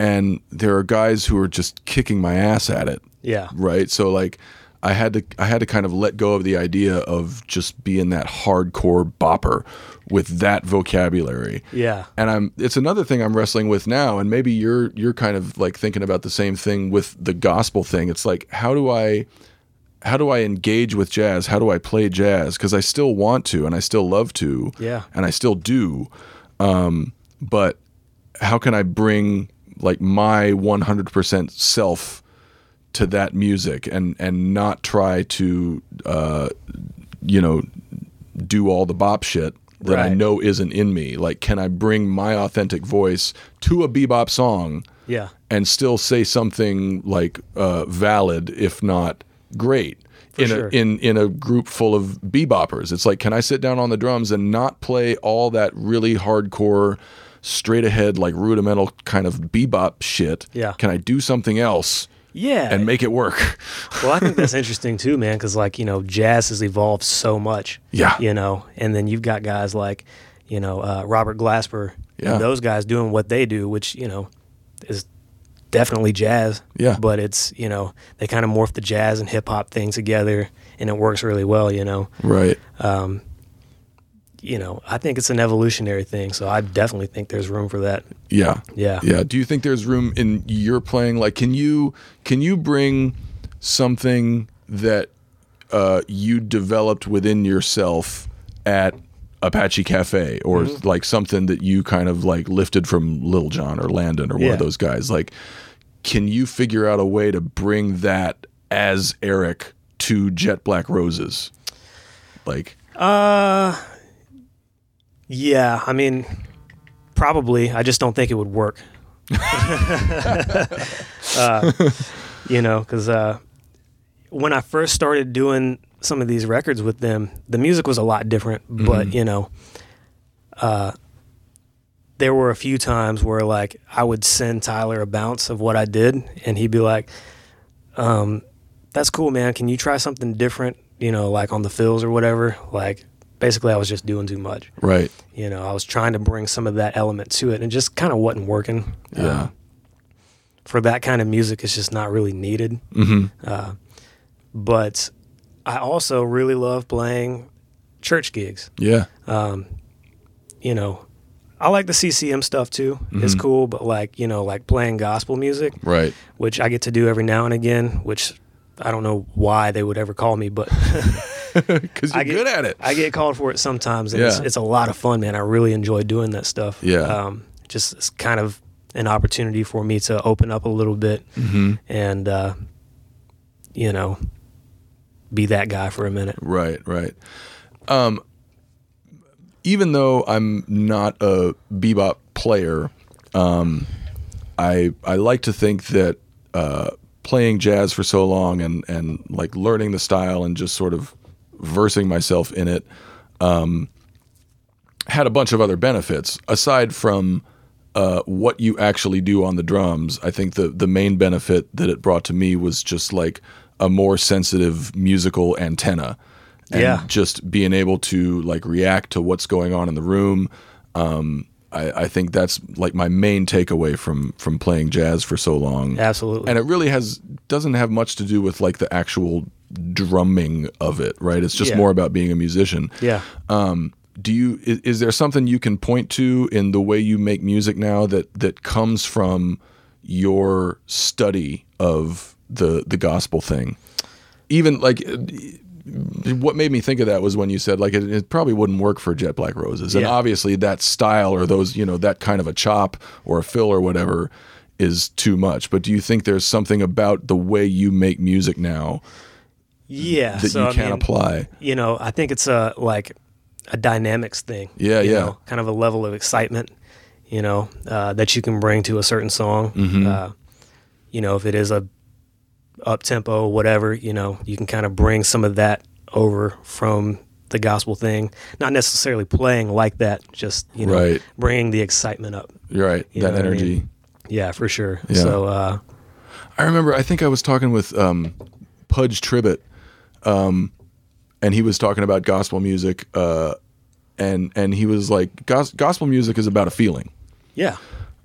Speaker 2: and there are guys who are just kicking my ass at it
Speaker 3: yeah,
Speaker 2: right? So like I had to I had to kind of let go of the idea of just being that hardcore bopper with that vocabulary.
Speaker 3: Yeah.
Speaker 2: And I'm it's another thing I'm wrestling with now and maybe you're you're kind of like thinking about the same thing with the gospel thing. It's like how do I how do I engage with jazz? How do I play jazz? Cuz I still want to and I still love to.
Speaker 3: Yeah.
Speaker 2: And I still do. Um but how can I bring like my 100% self to that music and and not try to uh you know do all the bop shit that I know isn't in me like can I bring my authentic voice to a bebop song
Speaker 3: Yeah.
Speaker 2: and still say something like uh valid if not great in
Speaker 3: sure.
Speaker 2: a in in a group full of beboppers it's like can I sit down on the drums and not play all that really hardcore straight ahead like rudimental kind of bebop shit
Speaker 3: Yeah.
Speaker 2: can I do something else
Speaker 3: Yeah.
Speaker 2: and make it work.
Speaker 3: Well, I think that's interesting too, man, because like you know, jazz has evolved so much.
Speaker 2: Yeah.
Speaker 3: You know, and then you've got guys like, you know, uh, Robert Glasper
Speaker 2: Yeah.
Speaker 3: and those guys doing what they do, which you know, is definitely jazz.
Speaker 2: Yeah.
Speaker 3: But it's you know they kind of morph the jazz and hip hop thing together, and it works really well. You know,
Speaker 2: Right.
Speaker 3: You know, I think it's an evolutionary thing, so I definitely think there's room for that.
Speaker 2: Yeah.
Speaker 3: Yeah.
Speaker 2: Yeah. Do you think there's room in your playing? Like, can you can you bring something that uh, you developed within yourself at Apache Cafe, or
Speaker 3: Mm-hmm.
Speaker 2: like something that you kind of like lifted from Lil Jon or Landon or one
Speaker 3: Yeah.
Speaker 2: of those guys? Like, can you figure out a way to bring that as Eric to Jet Black Roses? Like,
Speaker 3: Yeah, I mean, probably. I just don't think it would work. uh, you know, because uh, when I first started doing some of these records with them, the music was a lot different. But you know, uh, there were a few times where like I would send Tyler a bounce of what I did, and he'd be like, um, "That's cool, man. Can you try something different? You know, like on the fills or whatever." Like, basically, I was just doing too much.
Speaker 2: right?
Speaker 3: You know, I was trying to bring some of that element to it, and just kind of wasn't working.
Speaker 2: Yeah.
Speaker 3: Uh, for that kind of music, it's just not really needed.
Speaker 2: hmm
Speaker 3: Uh, but I also really love playing church gigs.
Speaker 2: Yeah.
Speaker 3: Um, You know, I like the CCM stuff too. It's
Speaker 2: Mm-hmm.
Speaker 3: cool, but like you know, like playing gospel music,
Speaker 2: Right.
Speaker 3: which I get to do every now and again. Which I don't know why they would ever call me, but
Speaker 2: Because you're
Speaker 3: I get,
Speaker 2: good at it.
Speaker 3: I get called for it sometimes, and it's, it's a lot of fun, man. I really enjoy doing that stuff.
Speaker 2: Yeah.
Speaker 3: Um, just it's kind of an opportunity for me to open up a little bit
Speaker 2: Mm-hmm.
Speaker 3: and, uh, you know, be that guy for a minute.
Speaker 2: Right, right. Um, even though I'm not a bebop player, um, I I like to think that uh, playing jazz for so long and and like learning the style and just sort of versing myself in it um, had a bunch of other benefits aside from uh, what you actually do on the drums. I think the the main benefit that it brought to me was just like a more sensitive musical antenna, and
Speaker 3: Yeah.
Speaker 2: just being able to like react to what's going on in the room. Um, I, I think that's like my main takeaway from from playing jazz for so long.
Speaker 3: Absolutely.
Speaker 2: And it really has doesn't have much to do with like the actual drumming of it, right? It's just
Speaker 3: Yeah.
Speaker 2: more about being a musician
Speaker 3: yeah.
Speaker 2: Um, do you is, is there something you can point to in the way you make music now that that comes from your study of the the gospel thing even like what made me think of that was when you said like it, it probably wouldn't work for jet black roses and
Speaker 3: Yeah.
Speaker 2: obviously that style or those you know that kind of a chop or a fill or whatever is too much but do you think there's something about the way you make music now
Speaker 3: Yeah.
Speaker 2: that
Speaker 3: so,
Speaker 2: you
Speaker 3: I
Speaker 2: can
Speaker 3: mean,
Speaker 2: apply
Speaker 3: You know, I think it's a like a dynamics thing.
Speaker 2: Yeah,
Speaker 3: you
Speaker 2: yeah.
Speaker 3: know, kind of a level of excitement, you know, uh, that you can bring to a certain song.
Speaker 2: Mm-hmm.
Speaker 3: Uh, you know, if it is a up tempo, whatever, you know, you can kind of bring some of that over from the gospel thing. Not necessarily playing like that, just you know,
Speaker 2: Right.
Speaker 3: bringing the excitement up.
Speaker 2: you're right
Speaker 3: You
Speaker 2: that
Speaker 3: what I
Speaker 2: energy
Speaker 3: mean? Yeah, for sure.
Speaker 2: Yeah.
Speaker 3: So, uh,
Speaker 2: I remember. I think I was talking with um, Pudge Tribbett, um, and he was talking about gospel music, uh, and and he was like, Gos- "Gospel music is about a feeling,"
Speaker 3: yeah,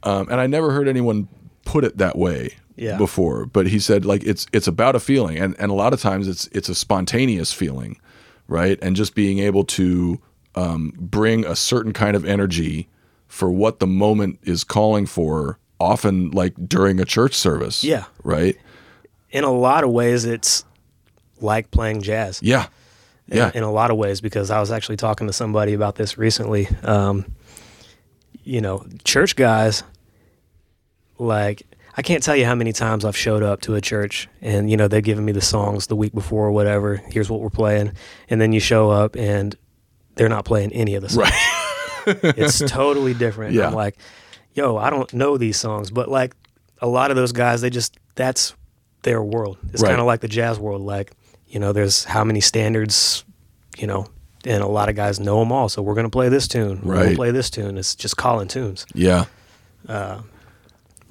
Speaker 2: um, and I never heard anyone put it that way
Speaker 3: Yeah.
Speaker 2: before, but he said like it's it's about a feeling, and and a lot of times it's it's a spontaneous feeling, right? And just being able to um, bring a certain kind of energy for what the moment is calling for, often like during a church service.
Speaker 3: Yeah.
Speaker 2: Right.
Speaker 3: In a lot of ways, it's like playing jazz.
Speaker 2: Yeah.
Speaker 3: in-
Speaker 2: Yeah.
Speaker 3: in, a lot of ways because I was actually talking to somebody about this recently. Um, you know, church guys, like, I can't tell you how many times I've showed up to a church and, you know, they've given me the songs the week before or whatever. Here's what we're playing. And then you show up and they're not playing any of the songs. Right. it's totally different.
Speaker 2: Yeah.
Speaker 3: I'm like, yo, I don't know these songs. But like a lot of those guys, they just, that's their world. It's
Speaker 2: Right.
Speaker 3: kind of like the jazz world. Like, you know, there's how many standards, you know, and a lot of guys know them all. So we're going to play this tune. We're going
Speaker 2: Right.
Speaker 3: to play this tune. It's just calling tunes.
Speaker 2: Yeah.
Speaker 3: Uh,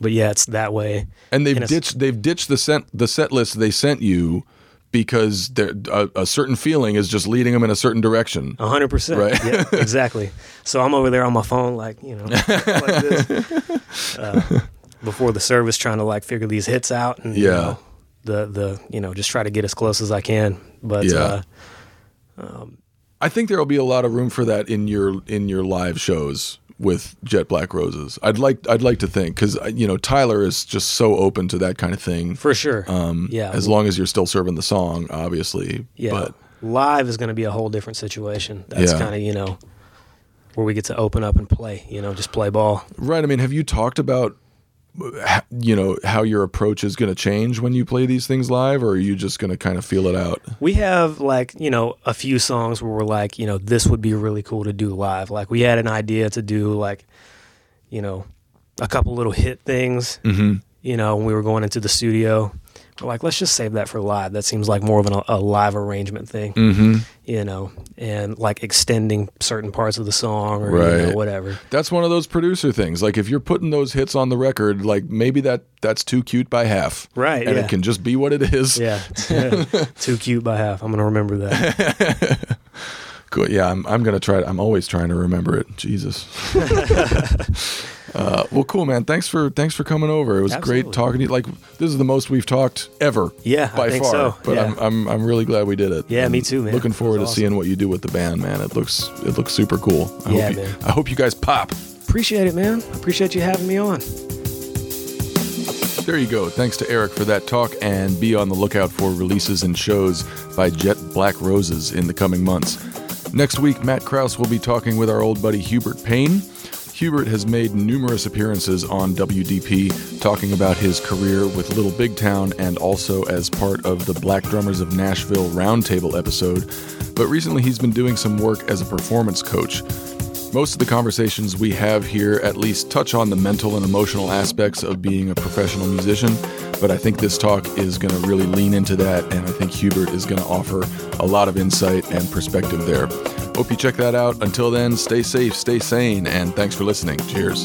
Speaker 3: But yeah, it's that way.
Speaker 2: And they've
Speaker 3: And
Speaker 2: ditched they've ditched the set the set list they sent you because a, a certain feeling is just leading them in a certain direction.
Speaker 3: A hundred percent.
Speaker 2: Right.
Speaker 3: Yeah, exactly. So I'm over there on my phone, like you know, like this, uh, before the service, trying to like figure these hits out, and you
Speaker 2: Yeah.
Speaker 3: know, the the you know, just try to get as close as I can. But
Speaker 2: Yeah.
Speaker 3: uh,
Speaker 2: I think there'll be a lot of room for that in your in your live shows with Jet Black Roses. I'd like I'd like to think because you know Tyler is just so open to that kind of thing.
Speaker 3: for sure,
Speaker 2: Um,
Speaker 3: yeah,
Speaker 2: as long as you're still serving the song, obviously.
Speaker 3: yeah,
Speaker 2: But
Speaker 3: live is going to be a whole different situation. That's
Speaker 2: Yeah.
Speaker 3: kind of you know where we get to open up and play. You know, just play ball.
Speaker 2: right, I mean, have you talked about uh, you know how your approach is going to change when you play these things live, or are you just going to kind of feel it out?
Speaker 3: We have like, you know, a few songs where we're like, you know, this would be really cool to do live. Like we had an idea to do like, you know, a couple little hit things, mm-hmm. you know, when we were going into the studio. We're like, let's just save that for live. That seems like more of an, a live arrangement thing, mm-hmm. you know, and like extending certain parts of the song or you know, whatever.
Speaker 2: That's one of those producer things. Like if you're putting those hits on the record, like maybe that that's too cute by half,
Speaker 3: Right,
Speaker 2: And
Speaker 3: yeah.
Speaker 2: it can just be what it is.
Speaker 3: Yeah. Too cute by half. I'm going to remember that.
Speaker 2: Good. Yeah, I'm, I'm gonna try. I'm always trying to remember it. Jesus. uh, well, cool, man. Thanks for thanks for coming over. It was
Speaker 3: Absolutely.
Speaker 2: great talking to you. Like this is the most we've talked ever.
Speaker 3: Yeah, I
Speaker 2: by
Speaker 3: think
Speaker 2: far.
Speaker 3: so.
Speaker 2: But
Speaker 3: Yeah.
Speaker 2: I'm, I'm I'm really glad we did it.
Speaker 3: Yeah,
Speaker 2: And
Speaker 3: me too, man.
Speaker 2: Looking forward to seeing what you do with the band, man. It looks it looks super cool. I
Speaker 3: Yeah,
Speaker 2: hope you,
Speaker 3: man.
Speaker 2: I hope you guys pop.
Speaker 3: Appreciate it, man. Appreciate you having me on.
Speaker 2: There you go. Thanks to Eric for that talk, and be on the lookout for releases and shows by Jet Black Roses in the coming months. Next week, Matt Krause will be talking with our old buddy Hubert Payne. Hubert has made numerous appearances on WDP, talking about his career with Little Big Town and also as part of the Black Drummers of Nashville Roundtable episode. But recently, he's been doing some work as a performance coach. Most of the conversations we have here at least touch on the mental and emotional aspects of being a professional musician, but I think this talk is going to really lean into that, and I think Hubert is going to offer a lot of insight and perspective there. Hope you check that out. Until then, stay safe, stay sane, and thanks for listening. Cheers.